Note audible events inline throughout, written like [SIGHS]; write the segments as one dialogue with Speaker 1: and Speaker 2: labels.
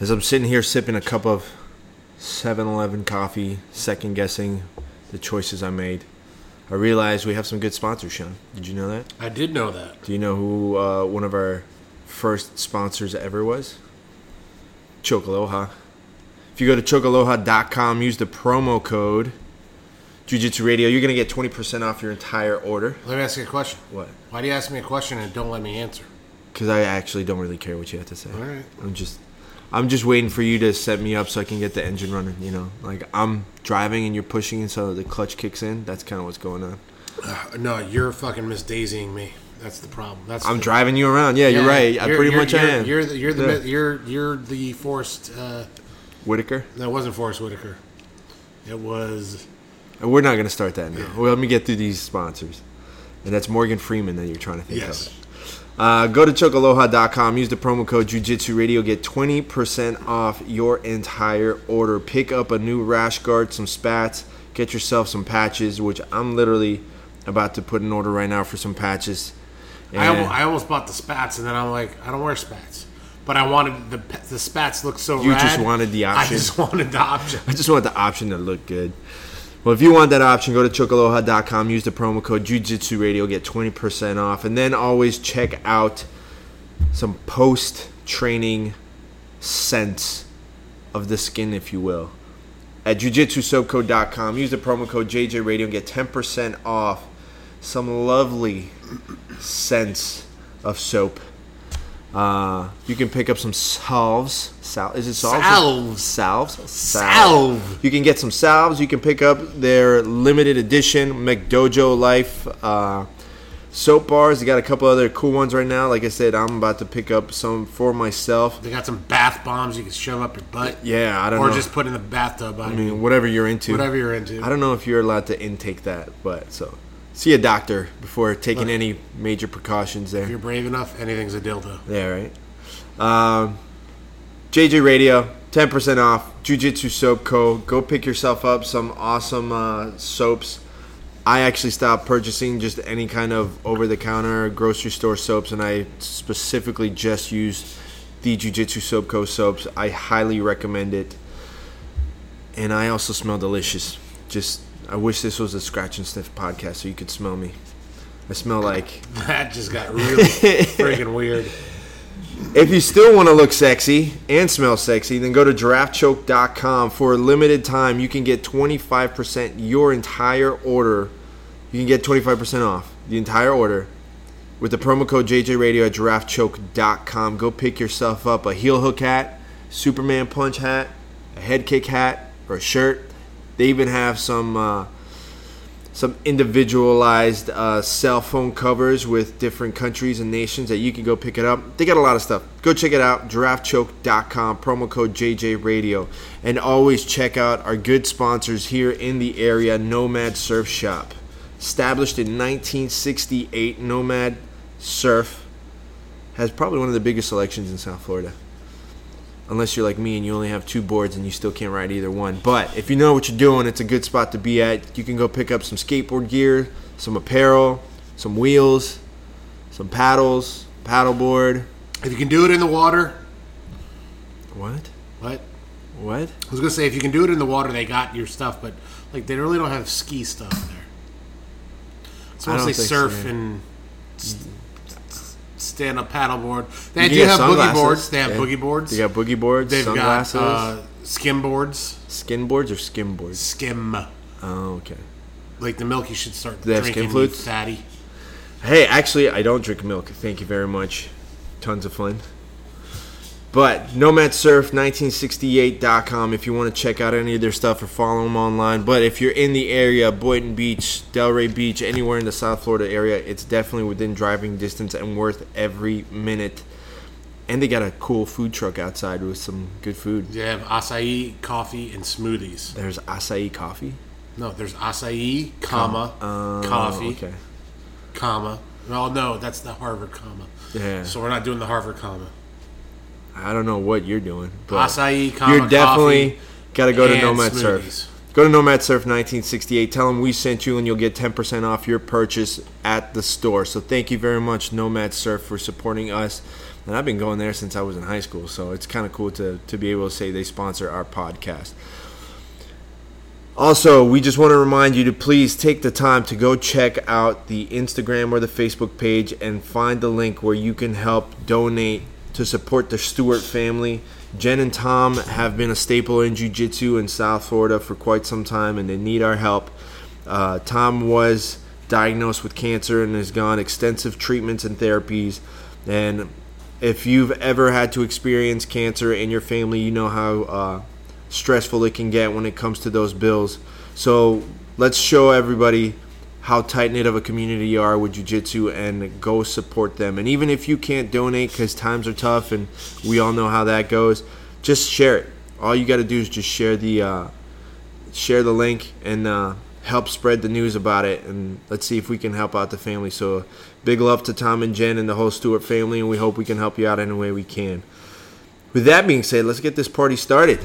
Speaker 1: As I'm sitting here sipping a cup of 7 Eleven coffee, second guessing the choices I made, I realized we have some good sponsors, Sean. Did you know that?
Speaker 2: I did know that.
Speaker 1: Do you know who uh, one of our first sponsors ever was? Chocaloha. If you go to chocaloha.com, use the promo code Jiu Jitsu Radio, you're going to get 20% off your entire order.
Speaker 2: Let me ask you a question.
Speaker 1: What?
Speaker 2: Why do you ask me a question and don't let me answer?
Speaker 1: Because I actually don't really care what you have to say.
Speaker 2: All right.
Speaker 1: I'm just. I'm just waiting for you to set me up so I can get the engine running. You know, like I'm driving and you're pushing, and so the clutch kicks in. That's kind of what's going on.
Speaker 2: Uh, [SIGHS] no, you're fucking misdaisying me. That's the problem. That's
Speaker 1: I'm
Speaker 2: the,
Speaker 1: driving you around. Yeah, you're right. I
Speaker 2: you're-
Speaker 1: pretty
Speaker 2: you're-
Speaker 1: much
Speaker 2: you're,
Speaker 1: am.
Speaker 2: You're the you're the
Speaker 1: Yeah.
Speaker 2: you're you're the Forest. Uh,
Speaker 1: Whitaker.
Speaker 2: no, it wasn't Forest Whitaker. It was.
Speaker 1: We're not gonna start that now. Well, let me get through these sponsors, and that's Morgan Freeman that you're trying to think
Speaker 2: Yes.
Speaker 1: of. Uh, go to chocaloha.com. Use the promo code Jiu-Jitsu Radio. Get 20% off your entire order. Pick up a new rash guard, some spats. Get yourself some patches, which I'm literally about to put an order right now for some patches.
Speaker 2: I, almost, I almost bought the spats, and then I'm like, I don't wear spats, but I wanted the the spats look so.
Speaker 1: You
Speaker 2: rad,
Speaker 1: just wanted the option.
Speaker 2: I just [LAUGHS] wanted the option.
Speaker 1: I just want the option to look good. Well, if you want that option, go to chocaloha.com, use the promo code Jiu-Jitsu Radio, get 20% off, and then always check out some post-training scents of the skin, if you will. At jujitsusoapco.com, use the promo code JJ Radio and get 10% off some lovely scents of soap. Uh, you can pick up some salves. Sal- is it salves?
Speaker 2: Salves.
Speaker 1: Salves.
Speaker 2: Salve.
Speaker 1: You can get some salves. You can pick up their limited edition McDojo Life uh, soap bars. They got a couple other cool ones right now. Like I said, I'm about to pick up some for myself.
Speaker 2: They got some bath bombs you can shove up your butt,
Speaker 1: Yeah, I don't know.
Speaker 2: or
Speaker 1: know.
Speaker 2: just put in the bathtub. I,
Speaker 1: I
Speaker 2: mean,
Speaker 1: mean, whatever you're into.
Speaker 2: whatever you're into.
Speaker 1: I don't know if you're allowed to intake that, but so see a doctor before taking
Speaker 2: Look.
Speaker 1: any major precautions there.
Speaker 2: If you're brave enough, anything's a dildo.
Speaker 1: Yeah, right. Um, JJ Radio, 10% off. Jiu Jitsu Soap Co. Go pick yourself up some awesome uh, soaps. I actually stopped purchasing just any kind of over the counter grocery store soaps, and I specifically just use the Jiu Jitsu Soap Co. soaps. I highly recommend it. And I also smell delicious. Just, I wish this was a scratch and sniff podcast so you could smell me. I smell like [LAUGHS]
Speaker 2: That just got really freaking weird.
Speaker 1: If you still want to look sexy and smell sexy, then go to giraffechoke.com. For a limited time, you can get 25% your entire order. You can get 25% off the entire order with the promo code JJRadio at giraffechoke.com. Go pick yourself up a heel hook hat, Superman punch hat, a head kick hat, or a shirt. They even have some uh, some individualized uh, cell phone covers with different countries and nations that you can go pick it up. They got a lot of stuff. Go check it out. GiraffeChoke.com, promo code JJRadio. And always check out our good sponsors here in the area, Nomad Surf Shop. Established in 1968, Nomad Surf has probably one of the biggest selections in South Florida unless you're like me and you only have two boards and you still can't ride either one. But if you know what you're doing, it's a good spot to be at. You can go pick up some skateboard gear, some apparel, some wheels, some paddles, paddleboard.
Speaker 2: If you can do it in the water,
Speaker 1: What?
Speaker 2: what?
Speaker 1: What?
Speaker 2: I was gonna say if you can do it in the water, they got your stuff, but like they really don't have ski stuff there. It's mostly
Speaker 1: think so,
Speaker 2: surf
Speaker 1: yeah. Mm.
Speaker 2: And stand up paddleboard. They
Speaker 1: You
Speaker 2: do have boogie boards. They have
Speaker 1: Yeah.
Speaker 2: boogie boards.
Speaker 1: They got boogie boards,
Speaker 2: They've
Speaker 1: sunglasses,
Speaker 2: got uh, skim boards.
Speaker 1: skin boards or skim boards.
Speaker 2: Skim.
Speaker 1: Oh, okay.
Speaker 2: Like the milk, you should start
Speaker 1: they
Speaker 2: drinking. you
Speaker 1: flutes?
Speaker 2: fatty.
Speaker 1: Hey, actually, I don't drink milk. Thank you very much. Tons of fun. But NomadSurf1968.com if you want to check out any of their stuff or follow them online. But if you're in the area, Boynton Beach, Delray Beach, anywhere in the South Florida area, it's definitely within driving distance and worth every minute. And they got a cool food truck outside with some good food.
Speaker 2: They have acai, coffee, and smoothies.
Speaker 1: There's acai coffee.
Speaker 2: No, there's acai, comma,
Speaker 1: Oh,
Speaker 2: coffee,
Speaker 1: Okay.
Speaker 2: comma. Well, no, that's the Harvard comma.
Speaker 1: Yeah.
Speaker 2: So we're not doing the Harvard comma.
Speaker 1: I don't know what you're doing, but
Speaker 2: Acai, comma,
Speaker 1: you're definitely got to go to Nomad
Speaker 2: smoothies.
Speaker 1: Surf. Go to Nomad Surf 1968. Tell them we sent you, and you'll get 10% off your purchase at the store. So thank you very much, Nomad Surf, for supporting us. And I've been going there since I was in high school, so it's kind of cool to, to be able to say they sponsor our podcast. Also, we just want to remind you to please take the time to go check out the Instagram or the Facebook page and find the link where you can help donate to support the Stewart family. Jen and Tom have been a staple in Jiu Jitsu in South Florida for quite some time and they need our help. Uh, Tom was diagnosed with cancer and has gone extensive treatments and therapies. And if you've ever had to experience cancer in your family, you know how uh, stressful it can get when it comes to those bills. So let's show everybody how tight knit of a community you are with Jiu Jitsu and go support them. And even if you can't donate because times are tough and we all know how that goes, just share it. All you got to do is just share the uh, share the link and uh, help spread the news about it. And let's see if we can help out the family. So big love to Tom and Jen and the whole Stewart family, and we hope we can help you out any way we can. With that being said, let's get this party started.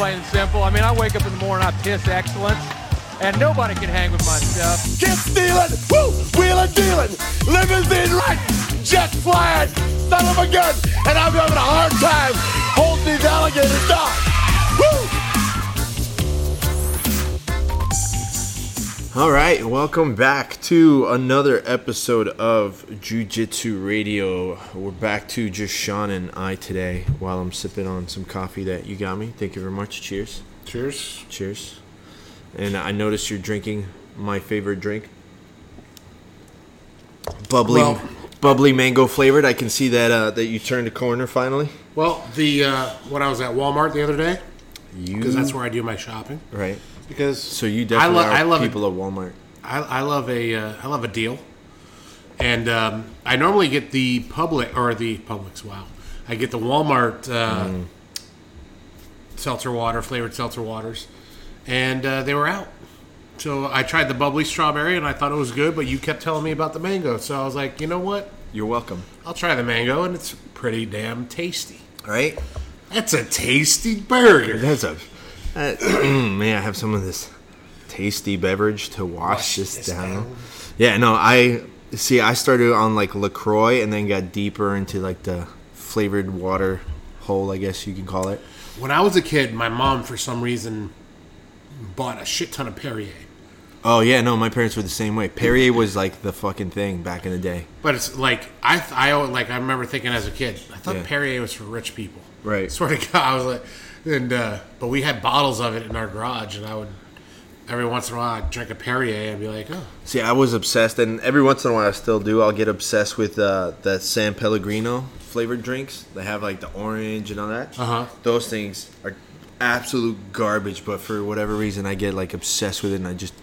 Speaker 3: Plain and simple. I mean, I wake up in the morning, I piss excellence, and nobody can hang with my stuff.
Speaker 4: Get stealing, woo, wheeling, dealing, limousine right, jet flying, son of a gun, and I'm having a hard time holding these alligators down. Woo!
Speaker 1: All right, welcome back to another episode of Jiu Jitsu Radio. We're back to just Sean and I today while I'm sipping on some coffee that you got me. Thank you very much. Cheers.
Speaker 2: Cheers.
Speaker 1: Cheers. And I noticed you're drinking my favorite drink. Bubbly
Speaker 2: Well-
Speaker 1: bubbly mango flavored. I can see that uh, that you turned a corner finally.
Speaker 2: Well, the uh, when I was at Walmart the other day, because that's where I do my shopping.
Speaker 1: right.
Speaker 2: Because
Speaker 1: So you definitely
Speaker 2: I, lo-
Speaker 1: are
Speaker 2: I love
Speaker 1: people at Walmart.
Speaker 2: I, I love a uh, I love a deal, and um, I normally get the public or the Publix. Wow, I get the Walmart uh,
Speaker 1: Mm.
Speaker 2: seltzer water flavored seltzer waters, and uh, they were out. So I tried the bubbly strawberry and I thought it was good, but you kept telling me about the mango, so I was like, you know what?
Speaker 1: You're welcome.
Speaker 2: I'll try the mango, and it's pretty damn tasty.
Speaker 1: Right?
Speaker 2: That's a tasty burger.
Speaker 1: That's a mm, [CLEARS THROAT] may I have some of this tasty beverage to wash,
Speaker 2: Wash
Speaker 1: this,
Speaker 2: this
Speaker 1: down.
Speaker 2: down.
Speaker 1: Yeah, no, I see. I started on like Lacroix and then got deeper into like the flavored water hole, I guess you can call it.
Speaker 2: When I was a kid, my mom, for some reason, bought a shit ton of Perrier.
Speaker 1: Oh yeah, no, my parents were the same way. Perrier was like the fucking thing back in the day.
Speaker 2: But it's like I, I like I remember thinking as a kid, I thought
Speaker 1: Yeah.
Speaker 2: Perrier was for rich people.
Speaker 1: Right.
Speaker 2: Swear to God, I was like, and uh, but we had bottles of it in our garage, and I would every once in a while I'd drink a Perrier and be like, oh,
Speaker 1: See, I was obsessed, and every once in a while I still do. I'll get obsessed with uh, the San Pellegrino flavored drinks. They have like the orange and all that.
Speaker 2: Uh-huh.
Speaker 1: Those things are absolute garbage, but for whatever reason, I get like obsessed with it, and I just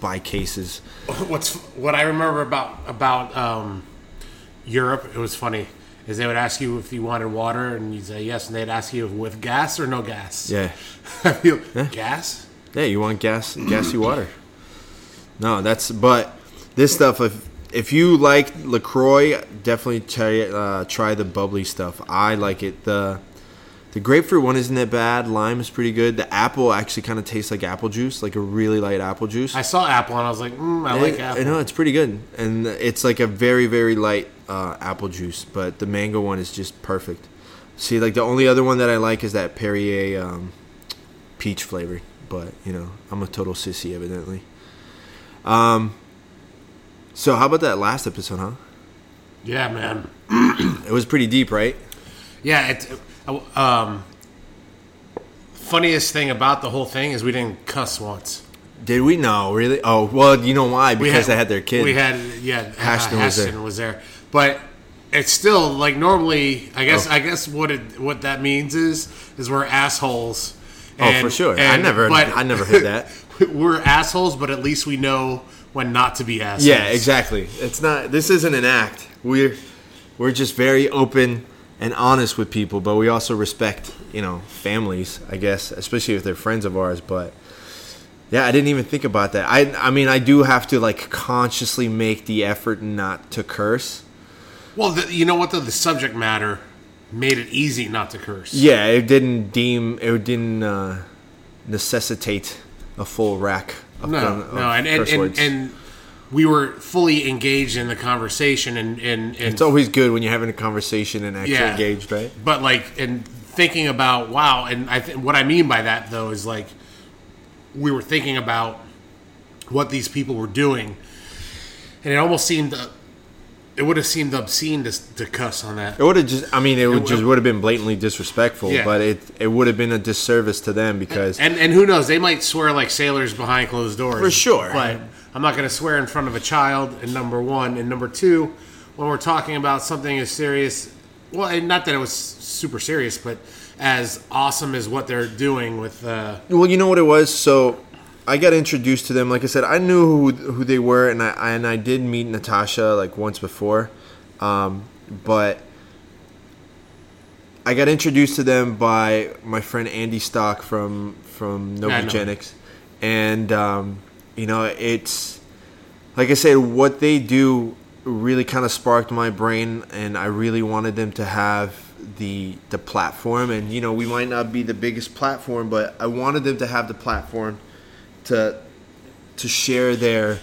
Speaker 1: buy cases. [LAUGHS]
Speaker 2: what's what I remember about about um, Europe? It was funny. Is they would ask you if you wanted water, and you'd say yes, and they'd ask you with gas or no gas.
Speaker 1: Yeah, [LAUGHS]
Speaker 2: I feel gas.
Speaker 1: yeah. You want gas, gassy water? No, that's but this stuff. If if you like Lacroix, definitely try uh, try the bubbly stuff. I like it. the The grapefruit one isn't that bad. Lime is pretty good. The apple actually kind of tastes like apple juice, like a really light apple juice.
Speaker 2: I saw apple, and I was like, mm, I like apple.
Speaker 1: I know it's pretty good, and it's like a very very light uh, apple juice. But the mango one is just perfect. See, like the only other one that I like is that Perrier um, peach flavor. But you know, I'm a total sissy evidently. Um. So how about that last episode, huh?
Speaker 2: Yeah, man. [CLEARS THROAT]
Speaker 1: It was pretty deep, right?
Speaker 2: Yeah, it. uh, Um, funniest thing about the whole thing is we didn't cuss once.
Speaker 1: Did we? No, really? Oh, well, you know why? Because they had their kid.
Speaker 2: We had yeah.
Speaker 1: Ashton
Speaker 2: uh,
Speaker 1: was there.
Speaker 2: Was there, but it's still like normally. I guess
Speaker 1: Oh.
Speaker 2: I guess what it what that means is is we're assholes.
Speaker 1: Oh, for sure. I never- But, I never heard that. [LAUGHS]
Speaker 2: we're assholes, but at least we know when not to be assholes.
Speaker 1: Yeah, exactly. It's not. This isn't an act. We're we're just very open and honest with people, but we also respect, you know, families, I guess, especially if they're friends of ours. But yeah, I didn't even think about that. I I mean, I do have to like consciously make the effort not to curse.
Speaker 2: Well, the, you know what? though? the subject matter made it easy not to curse.
Speaker 1: Yeah, it didn't deem it didn't uh, necessitate a full rack. Of
Speaker 2: No,
Speaker 1: gun- of
Speaker 2: no, and and, and and we were fully engaged in the conversation, and and, and
Speaker 1: it's always good when you're having a conversation and actually
Speaker 2: Yeah.
Speaker 1: engaged, right?
Speaker 2: but like and thinking about wow, and I th- what I mean by that though is like we were thinking about what these people were doing, and it almost seemed uh, it would have seemed obscene to, to cuss on that.
Speaker 1: It would have just, I mean, it would just would have been blatantly disrespectful,
Speaker 2: Yeah.
Speaker 1: but it it would have been a disservice to them because
Speaker 2: And and who knows? They might swear like sailors behind closed doors.
Speaker 1: For sure.
Speaker 2: But I'm not going to swear in front of a child. And number one, and number two, when we're talking about something as serious, well, and not that it was super serious, but as awesome as what they're doing with. Uh,
Speaker 1: Well, you know what it was. So I got introduced to them. Like I said, I knew who who they were, and I and I did meet Natasha like once before, um, but I got introduced to them by my friend Andy Stock from from. Novogenics, and um, you know it's like I said, what they do really kind of sparked my brain, and I really wanted them to have the the platform. And you know, we might not be the biggest platform, but I wanted them to have the platform to to share their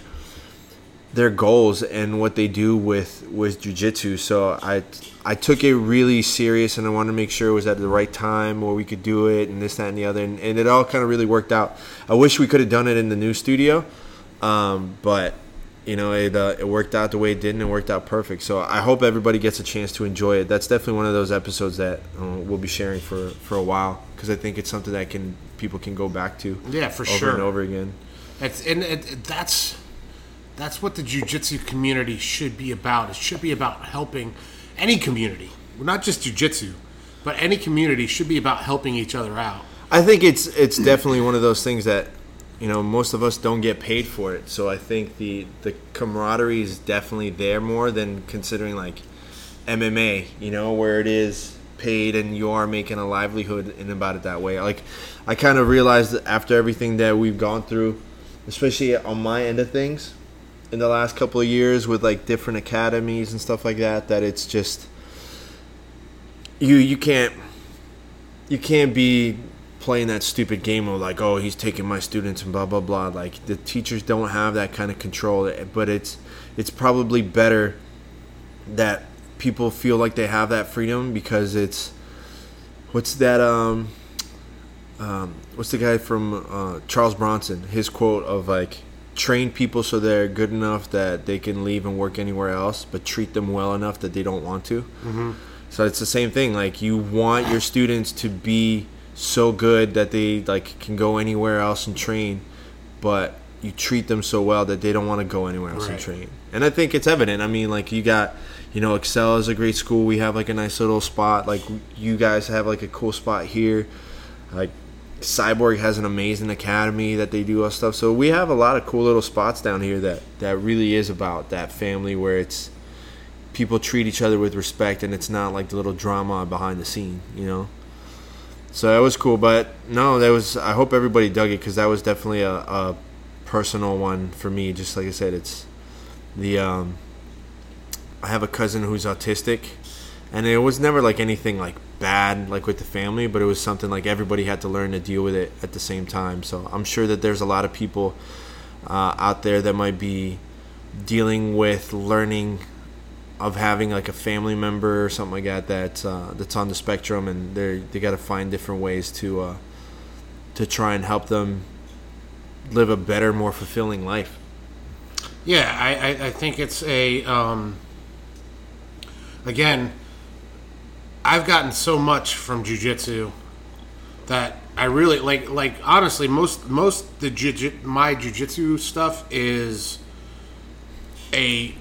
Speaker 1: their goals and what they do with with jujitsu. So I I took it really serious, and I wanted to make sure it was at the right time where we could do it, and this, that, and the other, and, and it all kind of really worked out. I wish we could have done it in the new studio, um, but you know it uh, it worked out the way it did, and it worked out perfect. So I hope everybody gets a chance to enjoy it. That's definitely one of those episodes that uh, we'll be sharing for for a while because I think it's something that can people can go back to.
Speaker 2: Yeah, for
Speaker 1: over
Speaker 2: sure.
Speaker 1: and over again.
Speaker 2: it's, and it, that's that's what the jujitsu community should be about. It should be about helping any community, not just jujitsu, but any community should be about helping each other out.
Speaker 1: I think it's it's definitely one of those things that you know most of us don't get paid for it. So I think the the camaraderie is definitely there more than considering like MMA, you know, where it is paid and you are making a livelihood in about it that way. Like I kind of realized after everything that we've gone through, especially on my end of things in the last couple of years with like different academies and stuff like that that it's just you you can't you can't be playing that stupid game of like, oh, he's taking my students and blah blah blah. Like the teachers don't have that kind of control, but it's it's probably better that people feel like they have that freedom because it's what's that um um what's the guy from uh, Charles Bronson his quote of like train people so they're good enough that they can leave and work anywhere else but treat them well enough that they don't want to so it's the same thing. Like you want your students to be so good that they like can go anywhere else and train, but you treat them so well that they don't want to go anywhere else and train. And I think it's evident. I mean, like you got, you know, Excel is a great school. We have like a nice little spot. Like you guys have like a cool spot here. Like Cyborg has an amazing academy that they do all stuff. So we have a lot of cool little spots down here that that really is about that family where it's people treat each other with respect and it's not like the little drama behind the scene you know so that was cool but no that was i hope everybody dug it because that was definitely a, a personal one for me. Just like i said it's the um i have a cousin who's autistic and it was never like anything like bad like with the family but it was something like everybody had to learn to deal with it at the same time. So i'm sure that there's a lot of people uh, out there that might be dealing with learning of having like a family member or something like that that's uh, that's on the spectrum, and they they got to find different ways to uh, to try and help them live a better, more fulfilling life.
Speaker 2: Yeah, I, I, I think it's a um, again. I've gotten so much from jujitsu that I really like. Like honestly, most most the jiu my jujitsu stuff is a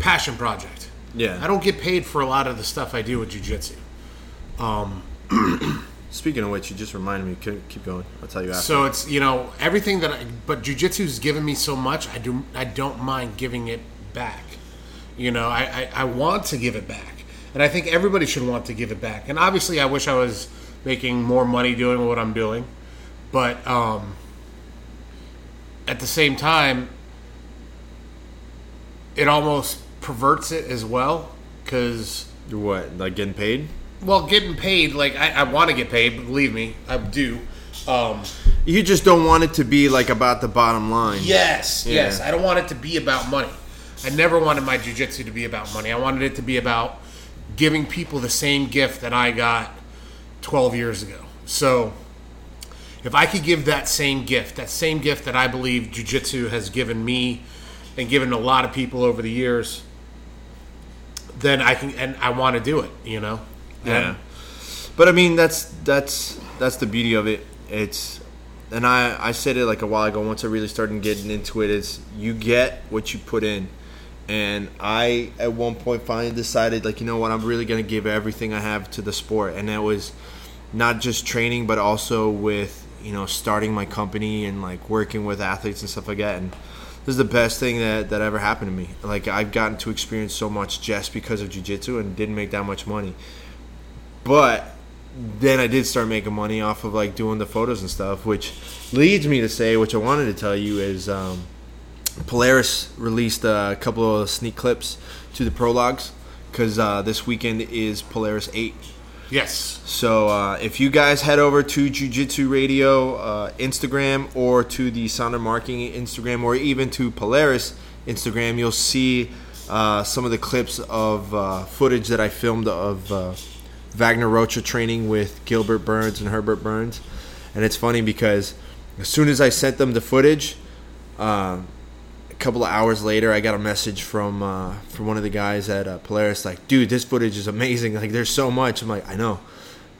Speaker 2: passion project.
Speaker 1: Yeah.
Speaker 2: I don't get paid for a lot of the stuff I do with jujitsu. [CLEARS THROAT]
Speaker 1: Speaking of which, you just reminded me. Keep keep going. I'll tell you after.
Speaker 2: So it's you know everything that I but jujitsu's given me so much I do I don't mind giving it back. You know I, I, I want to give it back, and I think everybody should want to give it back. And obviously, I wish I was making more money doing what I'm doing, but um, at the same time, it almost perverts it as well because
Speaker 1: What? Like getting paid?
Speaker 2: well, getting paid like I, I want to get paid, believe me, I do. Um,
Speaker 1: You just don't want it to be like about the bottom line.
Speaker 2: Yes,
Speaker 1: Yeah.
Speaker 2: yes. I don't want it to be about money. I never wanted my jujitsu to be about money. I wanted it to be about giving people the same gift that I got 12 years ago. So, if I could give that same gift, that same gift that I believe jujitsu has given me and given a lot of people over the years, then I can, and I want to do it, you know?
Speaker 1: Yeah. But I mean, that's that's that's the beauty of it. It's and I I said it like a while ago. Once I really started getting into it, is you get what you put in. And I at one point finally decided like you know what I'm really gonna give everything I have to the sport, and that was not just training, but also with you know starting my company and like working with athletes and stuff like that. And this is the best thing that, that ever happened to me. Like I've gotten to experience so much just because of jujitsu and didn't make that much money. But then I did start making money off of like doing the photos and stuff, which leads me to say, which I wanted to tell you is um, Polaris released a couple of sneak clips to the prologues because uh, this weekend is Polaris 8.
Speaker 2: Yes.
Speaker 1: So uh, if you guys head over to Jiu Jitsu Radio uh, Instagram or to the Sounder Marketing Instagram or even to Polaris Instagram, you'll see uh, some of the clips of uh, footage that I filmed of uh, Wagner Rocha training with Gilbert Burns and Herbert Burns. And it's funny because as soon as I sent them the footage, uh, couple of hours later, I got a message from uh, from one of the guys at uh, Polaris, like, "Dude, this footage is amazing. Like, there's so much." I'm like, "I know."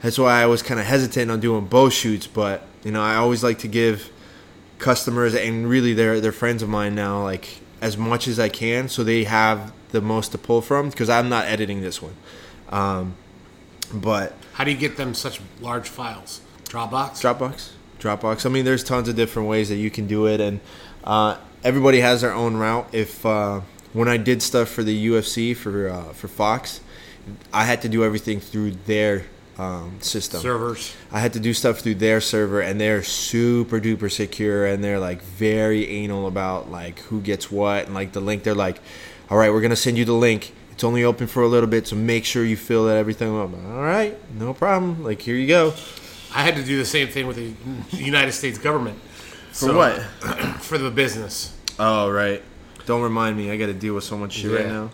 Speaker 1: That's why I was kind of hesitant on doing bow shoots, but you know, I always like to give customers and really they're they're friends of mine now, like as much as I can, so they have the most to pull from because I'm not editing this one. Um, but
Speaker 2: How do you get them such large files? Dropbox?
Speaker 1: Dropbox. Dropbox. I mean, there's tons of different ways that you can do it, and uh, everybody has their own route. If uh, when I did stuff for the UFC for uh, for Fox, I had to do everything through their um, system.
Speaker 2: Servers.
Speaker 1: I had to do stuff through their server, and they're super duper secure, and they're like very anal about like who gets what, and like the link. They're like, "All right, we're gonna send you the link. It's only open for a little bit, so make sure you fill that everything up." All right, no problem. Like here you go.
Speaker 2: I had to do the same thing with the United States government.
Speaker 1: For what? [CLEARS THROAT]
Speaker 2: For the business.
Speaker 1: Oh right. Don't remind me. I got to deal with so much shit right now.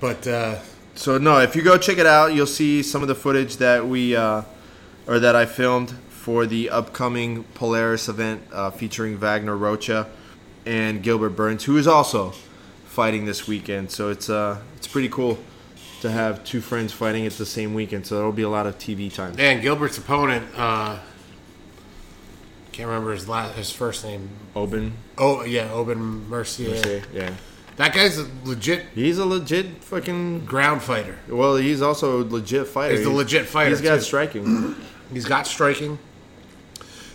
Speaker 2: But uh,
Speaker 1: So no, if you go check it out, you'll see some of the footage that we uh, or that I filmed for the upcoming Polaris event uh, featuring Wagner Rocha and Gilbert Burns, who is also fighting this weekend. So it's uh it's pretty cool to have two friends fighting at the same weekend. So there'll be a lot of TV time.
Speaker 2: man, Gilbert's opponent, uh, can't remember his last, his first name.
Speaker 1: Aubin,
Speaker 2: Oh yeah, Aubin-Mercier.
Speaker 1: yeah,
Speaker 2: That guy's a legit
Speaker 1: he's a legit fucking.
Speaker 2: ground fighter.
Speaker 1: Well, he's also a legit fighter.
Speaker 2: He's a legit fighter,
Speaker 1: He's got
Speaker 2: too.
Speaker 1: striking. [CLEARS THROAT]
Speaker 2: He's got striking,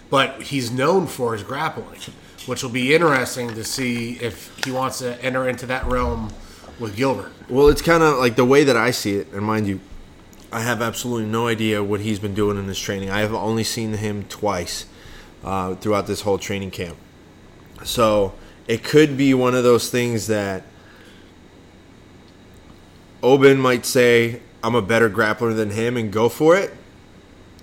Speaker 2: but he's known for his grappling, which will be interesting to see if he wants to enter into that realm with Gilbert.
Speaker 1: Well, it's kind of like the way that I see it, and mind you, I have absolutely no idea what he's been doing in this training. I have only seen him twice uh, throughout this whole training camp. So it could be one of those things that Aubin might say, I'm a better grappler than him and go for it,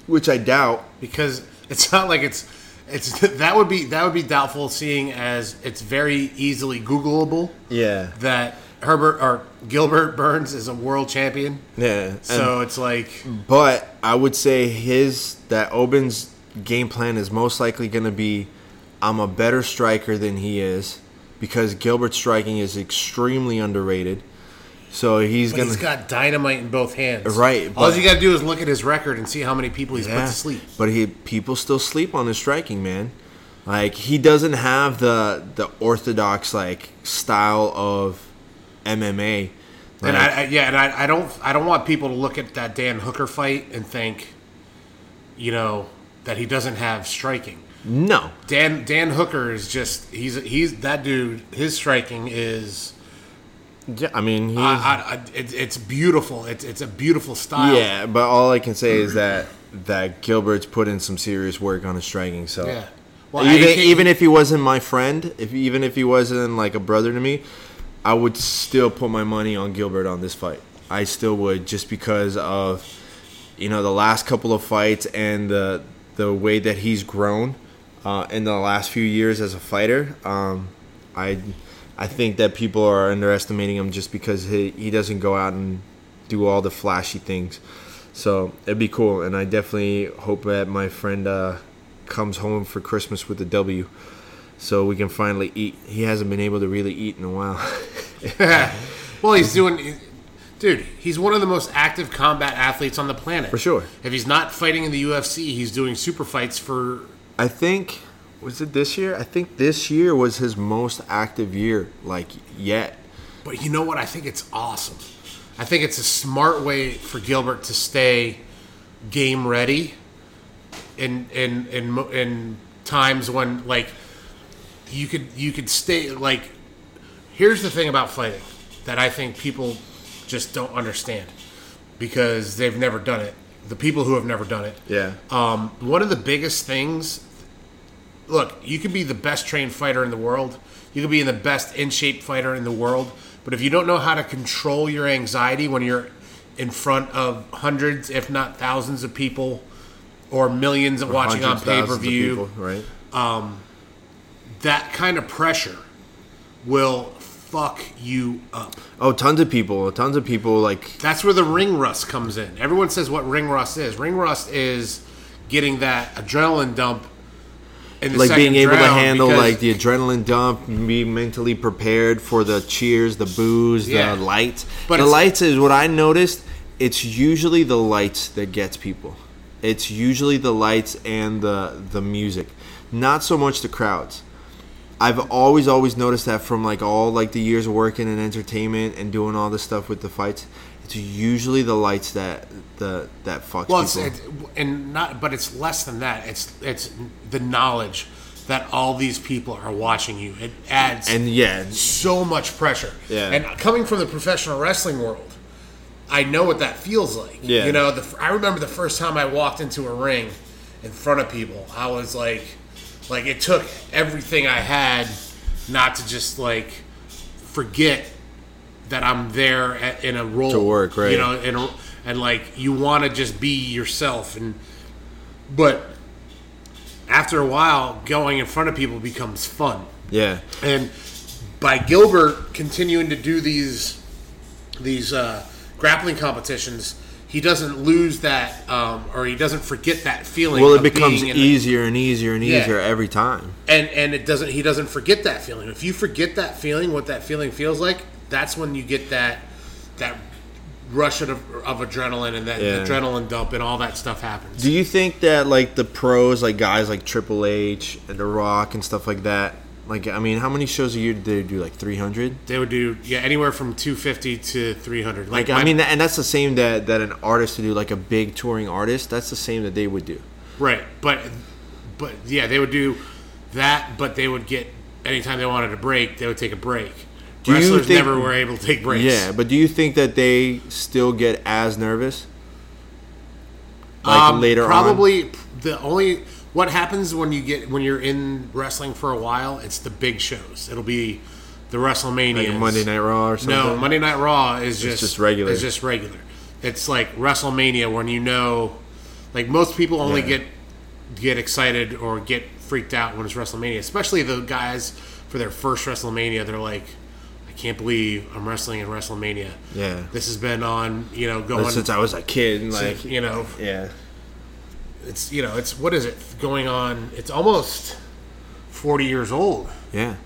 Speaker 1: which I doubt.
Speaker 2: because it's not like it's it's [LAUGHS] that would be that would be doubtful seeing as it's very easily googleable
Speaker 1: Yeah.
Speaker 2: that Herbert or Gilbert Burns is a world champion.
Speaker 1: Yeah. And-
Speaker 2: So it's like
Speaker 1: But I would say his that Oben's game plan is most likely going to be I'm a better striker than he is because Gilbert's striking is extremely underrated. So he's
Speaker 2: but
Speaker 1: going
Speaker 2: he's got dynamite in both hands.
Speaker 1: Right,
Speaker 2: All
Speaker 1: but-
Speaker 2: you got to do is look at his record and see how many people he's put to sleep.
Speaker 1: but he people still sleep on his striking, man. Like he doesn't have the the orthodox like style of MMA.
Speaker 2: And I, I yeah, and I, I don't I don't want people to look at that Dan Hooker fight and think, you know, that he doesn't have striking.
Speaker 1: no.
Speaker 2: Dan Dan Hooker is just he's he's that dude. His striking is
Speaker 1: Yeah, I mean, he's,
Speaker 2: I, I, I, it, it's beautiful. It's it's a beautiful style.
Speaker 1: yeah, but all I can say is that that Gilbert's put in some serious work on his striking. So
Speaker 2: Yeah. Well,
Speaker 1: even, even if he wasn't my friend, if even if he wasn't like a brother to me, I would still put my money on Gilbert on this fight. I still would just because of you know the last couple of fights and the the way that he's grown uh, in the last few years as a fighter. Um, I I think that people are underestimating him just because he, he doesn't go out and do all the flashy things. So it'd be cool, and I definitely hope that my friend uh, comes home for Christmas with a W, so we can finally eat. He hasn't been able to really eat in a while. [LAUGHS]
Speaker 2: well, he's doing. Dude, he's one of the most active combat athletes on the planet.
Speaker 1: For sure.
Speaker 2: If he's not fighting in the UFC, he's doing super fights for.
Speaker 1: I think was it this year? I think this year was his most active year, like yet.
Speaker 2: But you know what? I think it's awesome. I think it's a smart way for Gilbert to stay game ready in in in in times when like you could you could stay like here's the thing about fighting that I think people just don't understand because they've never done it. The people who have never done it.
Speaker 1: Yeah.
Speaker 2: Um, one of the biggest things look, you can be the best trained fighter in the world. You can be the best in shape fighter in the world. But if you don't know how to control your anxiety when you're in front of hundreds, if not thousands of people or millions watching on pay per view,
Speaker 1: right?
Speaker 2: that kind of pressure will fuck you up.
Speaker 1: Oh, tons of people, tons of people like
Speaker 2: That's where the ring rust comes in. Everyone says what ring rust is. Ring rust is getting that adrenaline dump in
Speaker 1: like being able to handle like the adrenaline dump, be mentally prepared for the cheers, the boos,
Speaker 2: Yeah.
Speaker 1: the lights.
Speaker 2: But
Speaker 1: the lights is what I noticed. It's usually the lights that gets people. It's usually the lights and the the music, not so much the crowds. I've always always noticed that from like all like the years of working in entertainment and doing all this stuff with the fights. It's usually the lights that the that fucks
Speaker 2: Well, it's,
Speaker 1: people.
Speaker 2: it, and not, but it's less than that. It's it's the knowledge that all these people are watching you. It adds
Speaker 1: and yeah,
Speaker 2: so much pressure.
Speaker 1: Yeah.
Speaker 2: And coming from the professional wrestling world, I know what that feels like.
Speaker 1: Yeah.
Speaker 2: You know, the, I remember the first time I walked into a ring in front of people, I was like, like it took everything I had not to just like forget that I'm there at, in a role
Speaker 1: To work, right.
Speaker 2: You know, in a, and like you want to just be yourself, and but after a while, going in front of people becomes fun.
Speaker 1: yeah.
Speaker 2: And by Gilbert continuing to do these these uh, grappling competitions, he doesn't lose that, um, or he doesn't forget that feeling.
Speaker 1: Well, it becomes
Speaker 2: being in the-
Speaker 1: easier and easier and
Speaker 2: Yeah.
Speaker 1: easier every time.
Speaker 2: and and it doesn't. He doesn't forget that feeling. If you forget that feeling, what that feeling feels like, that's when you get that that rush of, of adrenaline and that
Speaker 1: Yeah.
Speaker 2: adrenaline dump and all that stuff happens.
Speaker 1: Do you think that like the pros, like guys like Triple H and The Rock and stuff like that? Like, I mean, how many shows a year did they do? Like three hundred?
Speaker 2: they would do yeah anywhere from 250 to 300.
Speaker 1: Like,
Speaker 2: my-
Speaker 1: I mean, and that's the same that that an artist to do, like a big touring artist. That's the same that they would do.
Speaker 2: Right, but but yeah, they would do that, but they would get anytime they wanted a break, they would take a break.
Speaker 1: Do you
Speaker 2: Wrestlers
Speaker 1: think-
Speaker 2: never were able to take breaks.
Speaker 1: Yeah, but do you think that they still get as nervous? Like
Speaker 2: Um,
Speaker 1: later on,
Speaker 2: probably the only what happens when you get when you're in wrestling for a while, it's the big shows. It'll be the WrestleMania,
Speaker 1: like Monday Night Raw or something.
Speaker 2: No, Monday Night Raw is just
Speaker 1: just regular.
Speaker 2: It's just regular. It's like WrestleMania when you know, like most people only
Speaker 1: Yeah.
Speaker 2: get get excited or get freaked out when it's WrestleMania, especially the guys for their first WrestleMania. They're like, I can't believe I'm wrestling in WrestleMania.
Speaker 1: Yeah.
Speaker 2: this has been on, you know, going
Speaker 1: since I was a kid, like,
Speaker 2: since, you know,
Speaker 1: yeah,
Speaker 2: it's you know, it's what is it going on? It's almost forty years old.
Speaker 1: yeah.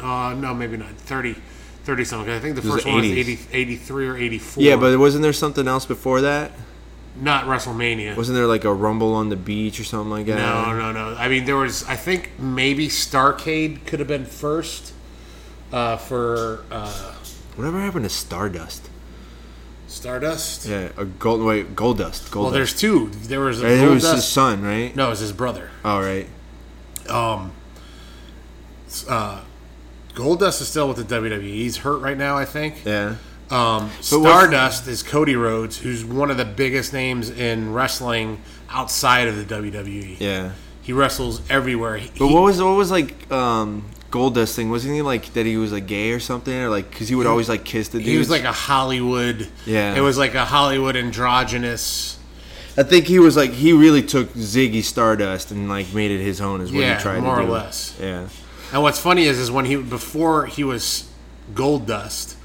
Speaker 2: Uh, no, maybe not 30, 30 something. I think the first one was 80, 83 or eighty four.
Speaker 1: Yeah, but wasn't there something else before that?
Speaker 2: not WrestleMania.
Speaker 1: Wasn't there like a Rumble on the beach or something like that?
Speaker 2: no, no, no. I mean, there was. I think maybe Starcade could have been first uh, for uh,
Speaker 1: Whatever happened to Stardust?
Speaker 2: Stardust.
Speaker 1: Yeah, a gold wait, gold dust. Gold
Speaker 2: Well, there's
Speaker 1: dust.
Speaker 2: two. There was a
Speaker 1: it was
Speaker 2: Goldust-
Speaker 1: his son, right?
Speaker 2: No, it was his brother.
Speaker 1: All right.
Speaker 2: Goldust is still with the WWE. He's hurt right now, I think.
Speaker 1: Yeah.
Speaker 2: Um, Stardust is Cody Rhodes, who's one of the biggest names in wrestling outside of the WWE.
Speaker 1: Yeah.
Speaker 2: He wrestles everywhere. He,
Speaker 1: But what was what was like um Goldust thing? Wasn't he like that he was like gay or something or like because he would always like kiss the dudes?
Speaker 2: he was like a Hollywood.
Speaker 1: Yeah.
Speaker 2: It was like a Hollywood androgynous.
Speaker 1: I think he was like he really took Ziggy Stardust and like made it his own. Is what
Speaker 2: Yeah,
Speaker 1: he tried
Speaker 2: more
Speaker 1: to
Speaker 2: or less.
Speaker 1: Yeah.
Speaker 2: And what's funny is, is when he before he was Goldust,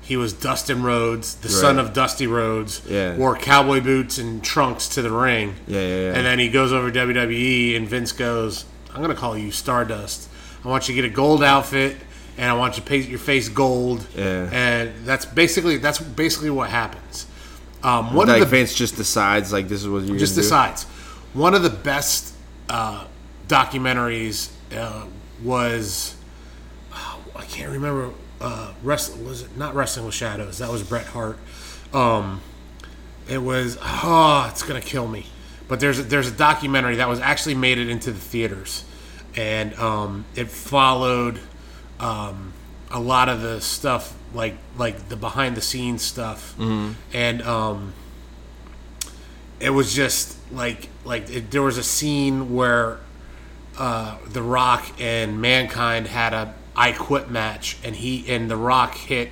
Speaker 2: he was Dustin Rhodes, the son of Dusty Rhodes.
Speaker 1: Yeah.
Speaker 2: Wore cowboy boots and trunks to the ring.
Speaker 1: Yeah, yeah, yeah.
Speaker 2: And then he goes over WWE, and Vince goes, "I'm gonna call you Stardust. I want you to get a gold outfit, and I want you to paint your face gold."
Speaker 1: Yeah.
Speaker 2: And that's basically that's basically what happens. Um, one
Speaker 1: like
Speaker 2: of the
Speaker 1: Vince just decides like this is what you're
Speaker 2: just
Speaker 1: gonna do.
Speaker 2: decides. One of the best uh, documentaries uh, was oh, I can't remember. Uh, wrestling was it not Wrestling with Shadows? That was Bret Hart. Um, it was oh, it's gonna kill me. But there's a, there's a documentary that was actually made it into the theaters, and um, it followed um, a lot of the stuff like like the behind the scenes stuff, and um, it was just like like it, there was a scene where uh, the Rock and Mankind had a I Quit match, and he and the Rock hit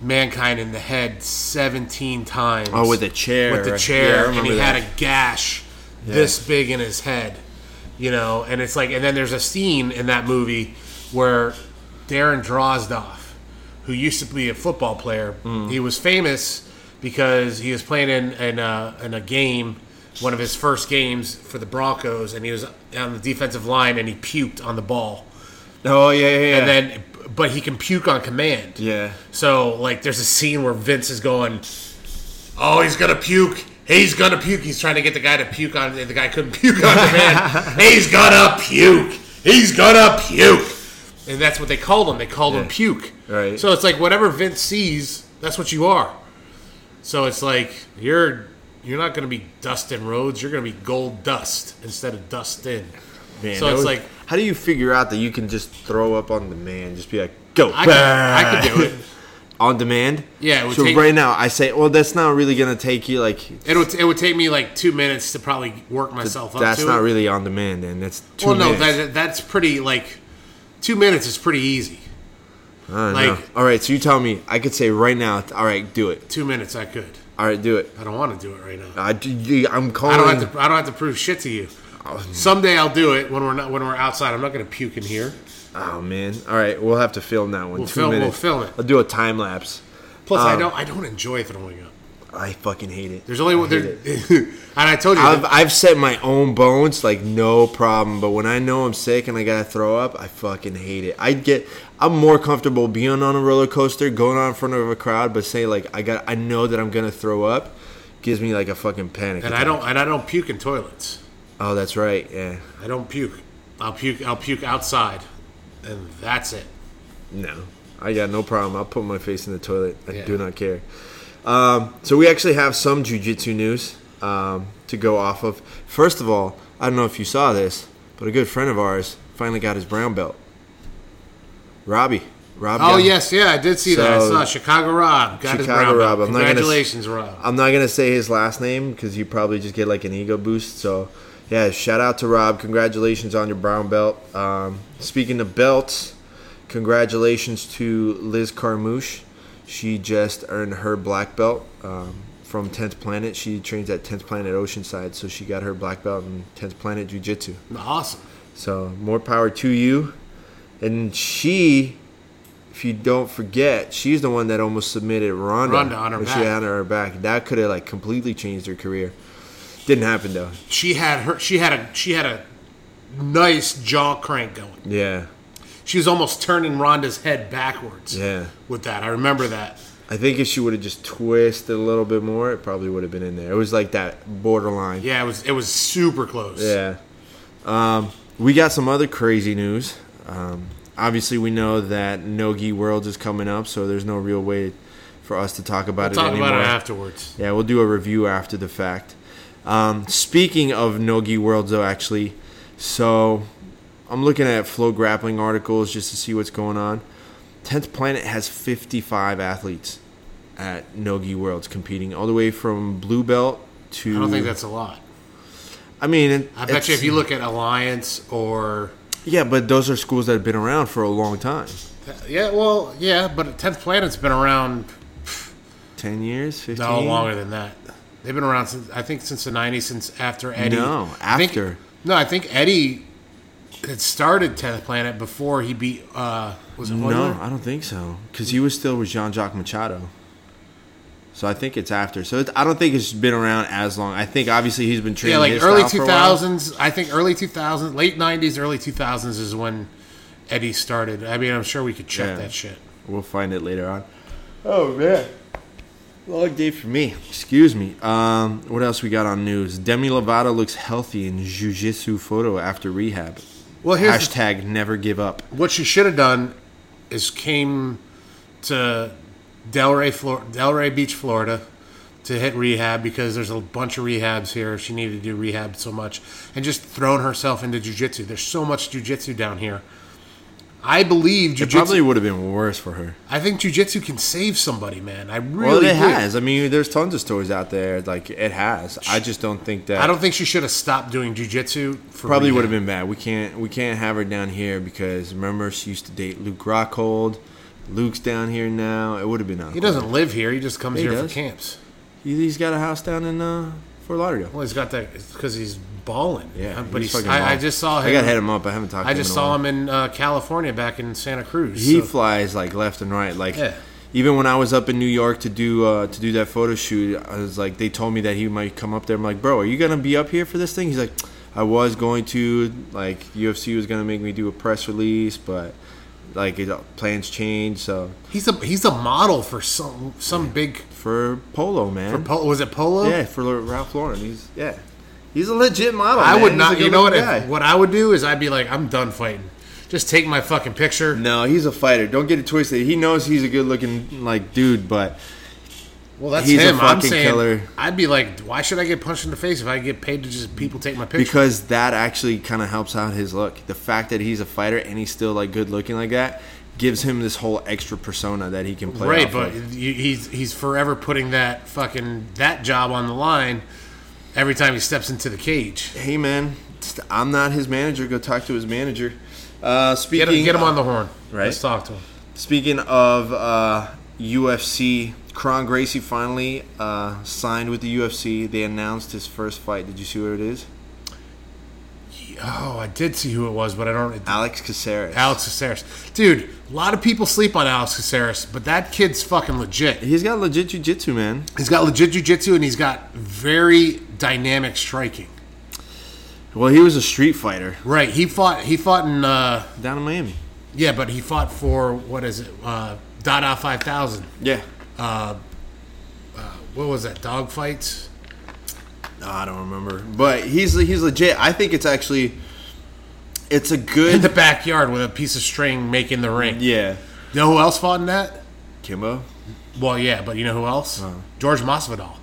Speaker 2: Mankind in the head seventeen times.
Speaker 1: Oh, with the chair.
Speaker 2: with the
Speaker 1: Yeah,
Speaker 2: chair, and he
Speaker 1: that.
Speaker 2: had a gash this big in his head. You know, and it's like, and then there's a scene in that movie where Darren Drozdov, who used to be a football player,
Speaker 1: Mm.
Speaker 2: he was famous because he was playing in in a, in a game, one of his first games for the Broncos, and he was on the defensive line and he puked on the ball,
Speaker 1: Oh yeah, yeah, yeah.
Speaker 2: and then but he can puke on command.
Speaker 1: yeah.
Speaker 2: So like, there's a scene where Vince is going, "Oh, he's gonna puke. He's gonna puke." He's trying to get the guy to puke on. The guy couldn't [LAUGHS] puke on the man. he's gonna puke. He's gonna puke. And that's what they called him. They called him puke.
Speaker 1: Right.
Speaker 2: So it's like whatever Vince sees, that's what you are. So it's like you're you're not gonna be Dustin Rhodes. You're gonna be Goldust instead of Dustin.
Speaker 1: Man,
Speaker 2: so it's
Speaker 1: was-
Speaker 2: like
Speaker 1: how do you figure out that you can just throw up on the man? Just be like, go.
Speaker 2: I could, I could do it. [LAUGHS]
Speaker 1: on demand.
Speaker 2: Yeah, it would
Speaker 1: so
Speaker 2: take-
Speaker 1: right now I say, well, that's not really gonna take you like.
Speaker 2: It would it would take me like two minutes to probably work myself up.
Speaker 1: That's
Speaker 2: to
Speaker 1: not
Speaker 2: it.
Speaker 1: really on demand, then. That's two
Speaker 2: Well, no, that, that's pretty like two minutes is pretty easy.
Speaker 1: I
Speaker 2: like-
Speaker 1: know. all right, so you tell me. I could say right now. All right, do it.
Speaker 2: Two minutes I could.
Speaker 1: All right, do it.
Speaker 2: I don't want to do it right now.
Speaker 1: I, I'm calling.
Speaker 2: I don't have to. I don't have to prove shit to you. Oh, Someday I'll do it when we're not when we're outside. I'm not going to puke in here.
Speaker 1: Oh man! All right, we'll have to film that one.
Speaker 2: We'll
Speaker 1: Two
Speaker 2: film- we'll film it.
Speaker 1: I'll do a time lapse.
Speaker 2: Plus, I
Speaker 1: Um,
Speaker 2: don't. I don't enjoy throwing up.
Speaker 1: I fucking hate it.
Speaker 2: There's only one. There, [LAUGHS] and I told you.
Speaker 1: I've, I've set my own bones, like no problem. But when I know I'm sick and I gotta throw up, I fucking hate it. I get, I'm more comfortable being on a roller coaster, going on in front of a crowd, but say like I got, I know that I'm gonna throw up, gives me like a fucking panic.
Speaker 2: and
Speaker 1: attack.
Speaker 2: I don't. And I don't puke in toilets.
Speaker 1: Oh, that's right. Yeah.
Speaker 2: I don't puke. I'll puke. I'll puke outside, and that's it.
Speaker 1: No, I got no problem. I'll put my face in the toilet. I
Speaker 2: Yeah.
Speaker 1: do not care. Um, so we actually have some jujitsu news um, to go off of. First of all, I don't know if you saw this, but a good friend of ours finally got his brown belt. Robbie. Rob.
Speaker 2: Oh
Speaker 1: got-
Speaker 2: yes, yeah, I did see that. I
Speaker 1: So-
Speaker 2: saw Chicago Rob got his
Speaker 1: Chicago
Speaker 2: brown
Speaker 1: Rob.
Speaker 2: belt.
Speaker 1: I'm not gonna
Speaker 2: Congratulations, Rob.
Speaker 1: I'm not gonna say his last name because you probably just get like an ego boost. So, yeah, shout out to Rob. Congratulations on your brown belt. Um, speaking of belts, congratulations to Liz Carmouche. She just earned her black belt um, from 10th Planet. She trains at 10th Planet Oceanside, so she got her black belt in 10th Planet Jiu Jitsu.
Speaker 2: Awesome.
Speaker 1: So more power to you. And she, if you don't forget, she's the one that almost submitted Ronda.
Speaker 2: Ronda on her back.
Speaker 1: She had on her back. That could have like completely changed her career. Didn't happen though.
Speaker 2: She had her. She had a. She had a nice jaw crank going.
Speaker 1: Yeah,
Speaker 2: She was almost turning Ronda's head backwards.
Speaker 1: yeah.
Speaker 2: With that, I remember that.
Speaker 1: I think if she would have just twisted a little bit more, it probably would have been in there. It was like that borderline.
Speaker 2: Yeah, it was. It was super close.
Speaker 1: Yeah. Um, we got some other crazy news. Um, obviously, we know that Nogi Worlds is coming up, so there's no real way for us to talk about
Speaker 2: We'll
Speaker 1: it
Speaker 2: talk
Speaker 1: anymore.
Speaker 2: about it afterwards.
Speaker 1: Yeah, we'll do a review after the fact. Um, speaking of Nogi Worlds, though, actually, so I'm looking at Flow Grappling articles just to see what's going on. Tenth Planet has 55 athletes at Nogi Worlds competing, all the way from blue belt to.
Speaker 2: I don't think that's a lot.
Speaker 1: I mean, it-
Speaker 2: I bet you if you look at Alliance or
Speaker 1: Yeah, but those are schools that have been around for a long time.
Speaker 2: yeah, well, yeah, but Tenth Planet's been around
Speaker 1: 10 years, 15.
Speaker 2: no longer than that. They've been around since I think since the '90s, since after Eddie.
Speaker 1: No,
Speaker 2: I think-
Speaker 1: after.
Speaker 2: no, I think Eddie had started Tenth Planet before he beat. uh Was it
Speaker 1: No,
Speaker 2: Royler?
Speaker 1: I don't think so. Because he was still with Jean Jacques Machado. So I think it's after. So it's, I don't think it's been around as long. I think obviously he's been training
Speaker 2: Yeah, like
Speaker 1: his
Speaker 2: early
Speaker 1: style
Speaker 2: two
Speaker 1: for a while.
Speaker 2: thousands. I think early two thousands, late nineties, early two thousands is when Eddie started. I mean, I'm sure we could check
Speaker 1: Yeah.
Speaker 2: that shit.
Speaker 1: We'll find it later on. Oh man, long day for me. Excuse me. Um, what else we got on news? Demi Lovato looks healthy in jiu-jitsu photo after rehab.
Speaker 2: Well, here's the-
Speaker 1: Hashtag never give up.
Speaker 2: what she should have done is came to Delray, Flor- Delray Beach, Florida, to hit rehab because there's a bunch of rehabs here. She needed to do rehab so much, and just thrown herself into jujitsu. There's so much jujitsu down here. I believe
Speaker 1: It probably would have been worse for her.
Speaker 2: I think jujitsu can save somebody, man. I really
Speaker 1: Well, it
Speaker 2: do.
Speaker 1: has. I mean, there's tons of stories out there. Like it has. I just don't think that.
Speaker 2: I don't think she should have stopped doing jujitsu. for
Speaker 1: Probably
Speaker 2: rehab.
Speaker 1: would have been bad. We can't we can't have her down here because remember she used to date Luke Rockhold. Luke's down here now. It would have been
Speaker 2: He doesn't live here. He just comes
Speaker 1: He
Speaker 2: here
Speaker 1: does.
Speaker 2: for camps.
Speaker 1: He, he's got a house down in uh, Fort Lauderdale.
Speaker 2: Well, he's got that because he's balling.
Speaker 1: Yeah,
Speaker 2: Uh, but
Speaker 1: he's
Speaker 2: he's. I, I just saw him.
Speaker 1: I gotta hit him up. I haven't talked.
Speaker 2: I
Speaker 1: to
Speaker 2: just
Speaker 1: him in a
Speaker 2: saw him in uh, California back in Santa Cruz.
Speaker 1: He
Speaker 2: so-
Speaker 1: flies like left and right. Like
Speaker 2: Yeah.
Speaker 1: even when I was up in New York to do uh, to do that photo shoot, I was like, they told me that he might come up there. I'm like, bro, are you gonna be up here for this thing? He's like, I was going to. Like UFC was gonna make me do a press release, but like it, plans change. So
Speaker 2: he's a he's a model for some some big.
Speaker 1: for Polo, man.
Speaker 2: For Polo, was it Polo?
Speaker 1: Yeah, for Ralph Lauren. He's yeah, he's a legit model.
Speaker 2: I
Speaker 1: man.
Speaker 2: would
Speaker 1: He's
Speaker 2: not. You know what? If, what I would do is I'd be like, I'm done fighting. Just take my fucking picture.
Speaker 1: No, he's a fighter. Don't get it twisted. He knows he's a good looking like dude, but
Speaker 2: Well, that's
Speaker 1: He's a
Speaker 2: him. I'm saying
Speaker 1: killer.
Speaker 2: I'd be like, why should I get punched in the face if I get paid to just people take my picture?
Speaker 1: because that actually kind of helps out his look. The fact that he's a fighter and he's still like good looking like that gives him this whole extra persona that he can play.
Speaker 2: right, but
Speaker 1: of.
Speaker 2: he's he's forever putting that fucking that job on the line every time he steps into the cage.
Speaker 1: hey man, I'm not his manager. Go talk to his manager. Uh, speaking,
Speaker 2: Get him, get him on the horn.
Speaker 1: Right.
Speaker 2: Let's talk to him.
Speaker 1: Speaking of uh, UFC, Kron Gracie finally uh, signed with the UFC. They announced his first fight. Did you see what it is?
Speaker 2: Oh, I did see who it was, but I don't.
Speaker 1: Alex Caceres.
Speaker 2: Alex Caceres, dude. A lot of people sleep on Alex Caceres, but that kid's fucking legit.
Speaker 1: He's got legit jiu-jitsu, man.
Speaker 2: He's got legit jujitsu and he's got very dynamic striking.
Speaker 1: Well, he was a street fighter
Speaker 2: Right. He fought. He fought in. Uh,
Speaker 1: down in Miami.
Speaker 2: yeah, but he fought for what is it? Uh, Dada Five Thousand.
Speaker 1: Yeah.
Speaker 2: Uh, uh, what was that? Dog fights.
Speaker 1: No, I don't remember. But he's he's legit. I think it's actually it's a good In
Speaker 2: the backyard with a piece of string making the ring.
Speaker 1: Yeah.
Speaker 2: You know who else fought in that?
Speaker 1: Kimbo?
Speaker 2: Well, yeah, but you know who else? George Masvidal.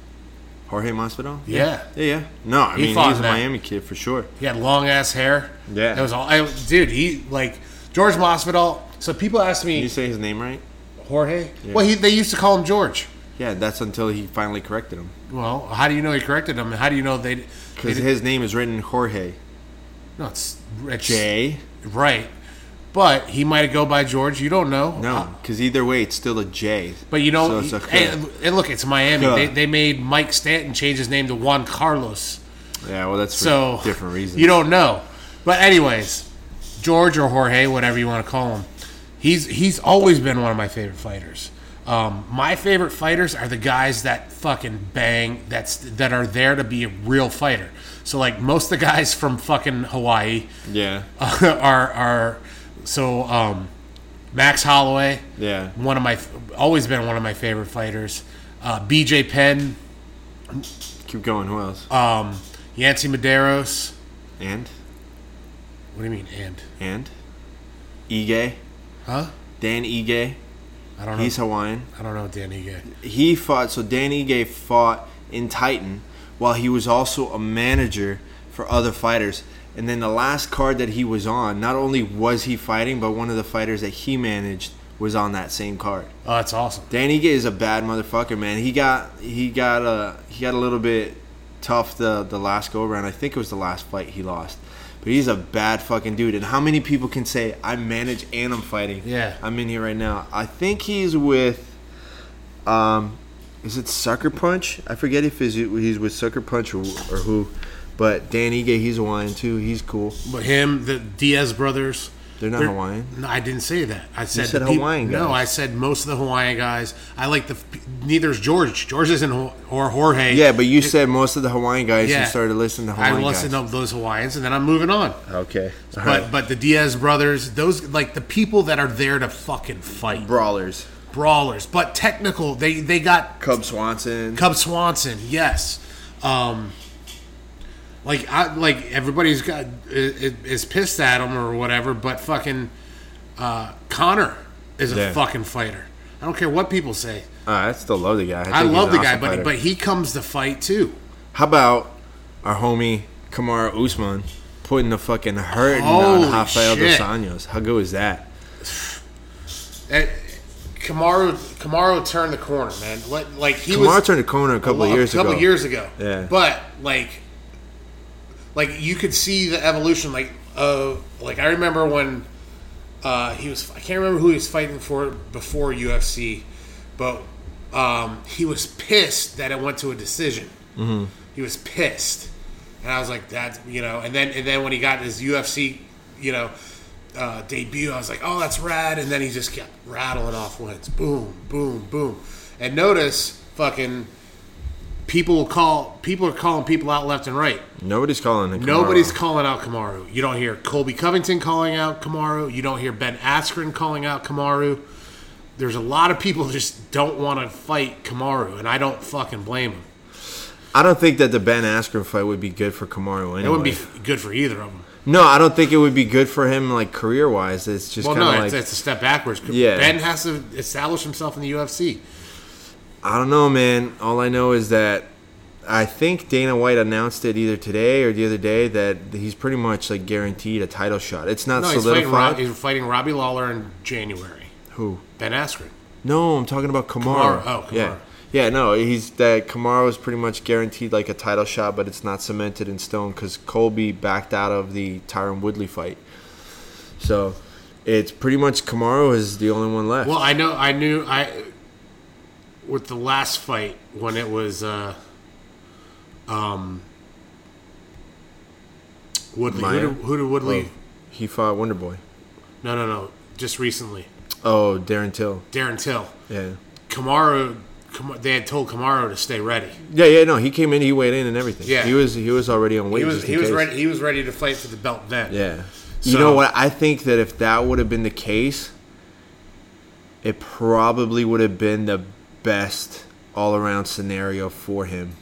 Speaker 1: Jorge Masvidal?
Speaker 2: Yeah.
Speaker 1: Yeah, yeah. No, I
Speaker 2: He
Speaker 1: mean he's a
Speaker 2: that.
Speaker 1: Miami kid for sure.
Speaker 2: He had long ass hair.
Speaker 1: Yeah.
Speaker 2: It was all. I, dude, he like George Masvidal. So people ask me.
Speaker 1: Can you say his name right?
Speaker 2: Jorge. Well, he, they used to call him George.
Speaker 1: Yeah, that's until he finally corrected him.
Speaker 2: Well, how do you know he corrected him? How do you know they? they
Speaker 1: Because his name is written Jorge.
Speaker 2: no, it's, it's
Speaker 1: J.
Speaker 2: Right, but he might go by George. You don't know.
Speaker 1: No, because either way, it's still a J.
Speaker 2: But you know,
Speaker 1: So it's a
Speaker 2: and, and look, it's Miami. They, they made Mike Stanton change his name to Juan Carlos.
Speaker 1: Yeah, well, that's for
Speaker 2: So
Speaker 1: different reasons.
Speaker 2: You don't know. But anyways, George or Jorge, whatever you want to call him, he's he's always been one of my favorite fighters. Um, my favorite fighters are the guys that fucking bang. That's that are there to be a real fighter. So like most of the guys from fucking Hawaii
Speaker 1: Yeah. [LAUGHS]
Speaker 2: are are so um, Max Holloway.
Speaker 1: Yeah.
Speaker 2: one of my always been one of my favorite fighters. Uh, B.J. Penn,
Speaker 1: Keep going. Who else?
Speaker 2: um, Yancy Medeiros.
Speaker 1: and?
Speaker 2: What do you mean? And
Speaker 1: And? Ige?
Speaker 2: Huh?
Speaker 1: Dan Ige?
Speaker 2: I don't know.
Speaker 1: He's Hawaiian.
Speaker 2: I don't know Dan Ige.
Speaker 1: he fought so Dan Ige fought in Titan while he was also a manager for other fighters And then the last card that he was on, not only was he fighting, but one of the fighters that he managed was on that same card.
Speaker 2: Oh, that's awesome.
Speaker 1: Dan Ige is a bad motherfucker, man. He got he got a he got a little bit tough the the last go around. I think it was the last fight he lost. But he's a bad fucking dude. And how many people can say I manage and I'm fighting?
Speaker 2: Yeah.
Speaker 1: I'm in here right now. I think he's with um is it Sucker Punch? I forget if he's he's with Sucker Punch or, or who. But Dan Ige, he's a Hawaiian too. He's cool.
Speaker 2: But him, the Diaz brothers.
Speaker 1: They're not Hawaiian.
Speaker 2: No, I didn't say that. I said,
Speaker 1: said
Speaker 2: the peop-
Speaker 1: Hawaiian
Speaker 2: No. I said most of the Hawaiian guys. I like the. Neither's George. George isn't or Jorge.
Speaker 1: Yeah, but you said most of the Hawaiian guys
Speaker 2: Yeah.
Speaker 1: you started listening to
Speaker 2: I
Speaker 1: Hawaiian
Speaker 2: listened
Speaker 1: guys.
Speaker 2: to those Hawaiians, and then I'm moving on.
Speaker 1: Okay. All
Speaker 2: But
Speaker 1: right.
Speaker 2: but the Diaz brothers, those like the people that are there to fucking fight,
Speaker 1: Brawlers.
Speaker 2: brawlers, but technical. They they got
Speaker 1: Cub Swanson.
Speaker 2: Cub Swanson, yes. Um, like I like everybody's got is, is pissed at him or whatever, but fucking uh, Connor is a
Speaker 1: Yeah.
Speaker 2: fucking fighter. I don't care what people say.
Speaker 1: Uh, I still love the guy.
Speaker 2: I,
Speaker 1: he's
Speaker 2: love the guy,
Speaker 1: awesome
Speaker 2: but
Speaker 1: fighter.
Speaker 2: but he comes to fight too.
Speaker 1: how about our homie Kamara Usman putting the fucking hurting
Speaker 2: Holy
Speaker 1: on Rafael dos. Anjos? How good was that?
Speaker 2: Uh, Kamaru Kamaru turned the corner, man. Like, like he
Speaker 1: Kamara
Speaker 2: was
Speaker 1: turned the corner a couple
Speaker 2: a
Speaker 1: of years ago.
Speaker 2: A couple
Speaker 1: ago.
Speaker 2: years ago.
Speaker 1: Yeah.
Speaker 2: But like, like you could see the evolution. Like, uh, like I remember when uh, he was. I can't remember who he was fighting for before UFC, but um, he was pissed that it went to a decision. Mm-hmm. He was pissed, and I was like, "That's you know." And then and then when he got his UFC, you know. Uh, debut, I was like, "Oh, that's rad!" And then he just kept rattling off wins, boom, boom, boom. And notice, fucking, people will call people are calling people out left and right.
Speaker 1: Nobody's calling him.
Speaker 2: Nobody's calling out Kamaru. You don't hear Colby Covington calling out Kamaru. You don't hear Ben Askren calling out Kamaru. There's a lot of people who just don't want to fight Kamaru, and I don't fucking blame them.
Speaker 1: I don't think that the Ben Askren fight would be good for Kamaru anyway.
Speaker 2: It wouldn't be good for either of them.
Speaker 1: No, I don't think it would be good for him like career wise. It's just
Speaker 2: Well,
Speaker 1: kind of
Speaker 2: no,
Speaker 1: like
Speaker 2: it's, it's a step backwards.
Speaker 1: Yeah.
Speaker 2: Ben has to establish himself in the UFC.
Speaker 1: I don't know, man. All I know is that I think Dana White announced it either today or the other day that he's pretty much like guaranteed a title shot. It's not
Speaker 2: No, he's fighting,
Speaker 1: solidified.
Speaker 2: Rob, he's fighting Robbie Lawler in January.
Speaker 1: Who?
Speaker 2: Ben Askren.
Speaker 1: No, I'm talking about Kamara.
Speaker 2: Kamaru. Oh, Kamaru.
Speaker 1: Yeah. Yeah, no, he's that Kamara is pretty much guaranteed like a title shot, but it's not cemented in stone because Colby backed out of the Tyron Woodley fight. So it's pretty much Kamara is the only one left.
Speaker 2: Well, I know, I knew, I with the last fight when it was, uh, um, Woodley. Who did, who did Woodley?
Speaker 1: Oh, he fought Wonder Boy.
Speaker 2: No, no, no. Just recently,
Speaker 1: Oh, Darren Till.
Speaker 2: Darren Till.
Speaker 1: Yeah.
Speaker 2: Kamaru, Kam- they had told Kamaru to stay ready.
Speaker 1: Yeah, yeah, no, he came in, he weighed in and everything.
Speaker 2: Yeah.
Speaker 1: he was he was already on weight.
Speaker 2: He was he was ready. He was ready to fight for the belt then.
Speaker 1: Yeah. You know what? I think that if that would have been the case, it probably would have been the best all around scenario for him.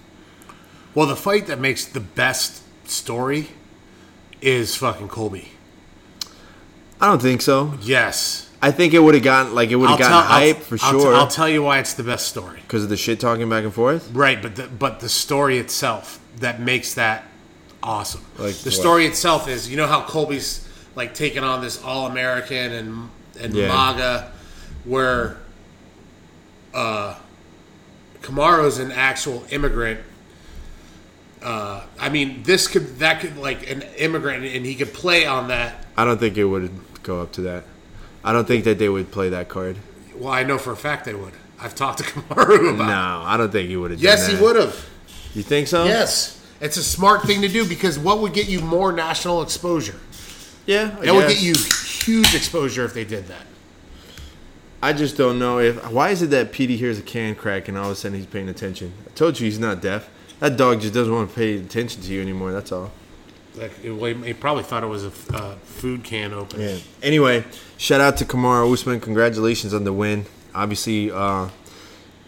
Speaker 2: Well, the fight that makes the best story is fucking Colby.
Speaker 1: I don't think so.
Speaker 2: Yes.
Speaker 1: I think it would have gotten like it would have gotten hype for
Speaker 2: I'll t-
Speaker 1: sure
Speaker 2: I'll tell you why it's the best story.
Speaker 1: because of the shit talking back and forth.
Speaker 2: Right, but the, but the story itself that makes that awesome.
Speaker 1: Like
Speaker 2: the
Speaker 1: what?
Speaker 2: story itself is, you know how Colby's like taking on this All American and and
Speaker 1: Yeah.
Speaker 2: MAGA, where uh, Kamaru's an actual immigrant. Uh, I mean, this could that could like an immigrant, and he could play on that.
Speaker 1: I don't think it would go up to that. I don't think that they would play that card.
Speaker 2: Well, I know for a fact they would. I've talked to [LAUGHS] Kamaru about.
Speaker 1: No, I don't think he would have.
Speaker 2: Yes, he would have.
Speaker 1: You think so?
Speaker 2: Yes, it's a smart thing to do because what would get you more national exposure?
Speaker 1: Yeah. I
Speaker 2: That would get you huge exposure if they did that.
Speaker 1: I just don't know if why is it that Petey hears a can crack and all of a sudden he's paying attention. I told you he's not deaf. That dog just doesn't want to pay attention to you anymore. That's all.
Speaker 2: Like, it, he probably thought it was a uh, food can open.
Speaker 1: Yeah. Anyway, shout out to Kamara Usman. Congratulations on the win. Obviously, uh,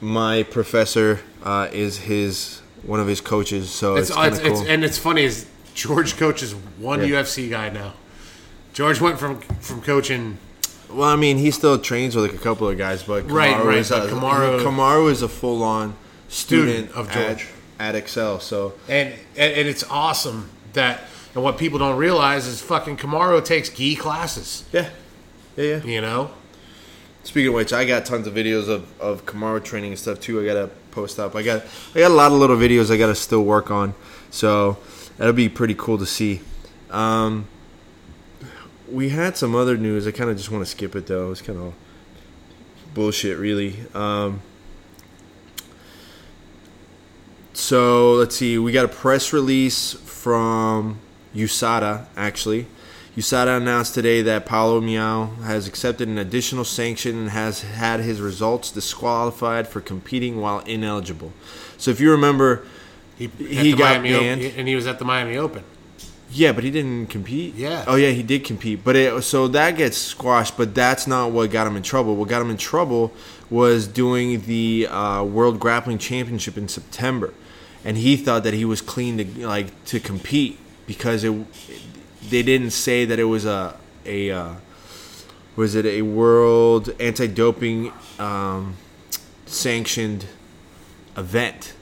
Speaker 1: my professor uh, is his one of his coaches, so
Speaker 2: It's,
Speaker 1: it's,
Speaker 2: it's,
Speaker 1: cool.
Speaker 2: it's, and it's funny is George coaches one
Speaker 1: Yeah.
Speaker 2: UFC guy now. George went from from coaching.
Speaker 1: Well, I mean, he still trains with like a couple of guys, but Kamaru
Speaker 2: Right, right,
Speaker 1: is a,
Speaker 2: Kamaru-
Speaker 1: Kamaru is a full on student,
Speaker 2: Student of George.
Speaker 1: at, Excel. So
Speaker 2: and, and and it's awesome that And what people don't realize is fucking Kamaru takes gi classes.
Speaker 1: Yeah. Yeah, yeah.
Speaker 2: You know,
Speaker 1: Speaking of which, I got tons of videos of, of Kamaru training and stuff too. I gotta post up. I got I got a lot of little videos I gotta still work on. So that'll be pretty cool to see. Um, we had some other news. I kind of just want to skip it though. It's kind of bullshit, really. Um, so let's see. We got a press release from USADA actually. USADA announced today that Paulo Miao has accepted an additional sanction and has had his results disqualified for competing while ineligible. So if you remember,
Speaker 2: he,
Speaker 1: He got
Speaker 2: Miami Open-
Speaker 1: banned.
Speaker 2: and he was at the Miami Open.
Speaker 1: Yeah, but he didn't compete.
Speaker 2: Yeah.
Speaker 1: Oh yeah, he did compete, but it, so that gets squashed. But that's not what got him in trouble. What got him in trouble was doing the uh, World Grappling Championship in September, and he thought that he was clean to like to compete because it. They didn't say that it was a a. Uh, was it a world anti-doping um, sanctioned event?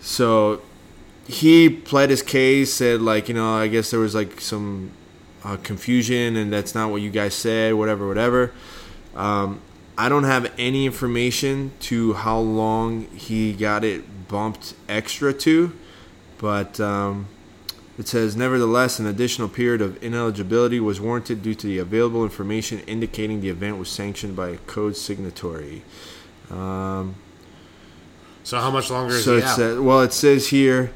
Speaker 1: So he pled his case, said like you know I guess there was like some uh, confusion and that's not what you guys said, whatever, whatever. Um, I don't have any information to how long he got it bumped extra to, but um, it says nevertheless an additional period of ineligibility was warranted due to the available information indicating the event was sanctioned by a code signatory. Um,
Speaker 2: So how much longer is
Speaker 1: so
Speaker 2: he
Speaker 1: it
Speaker 2: out?
Speaker 1: says, well, it says here.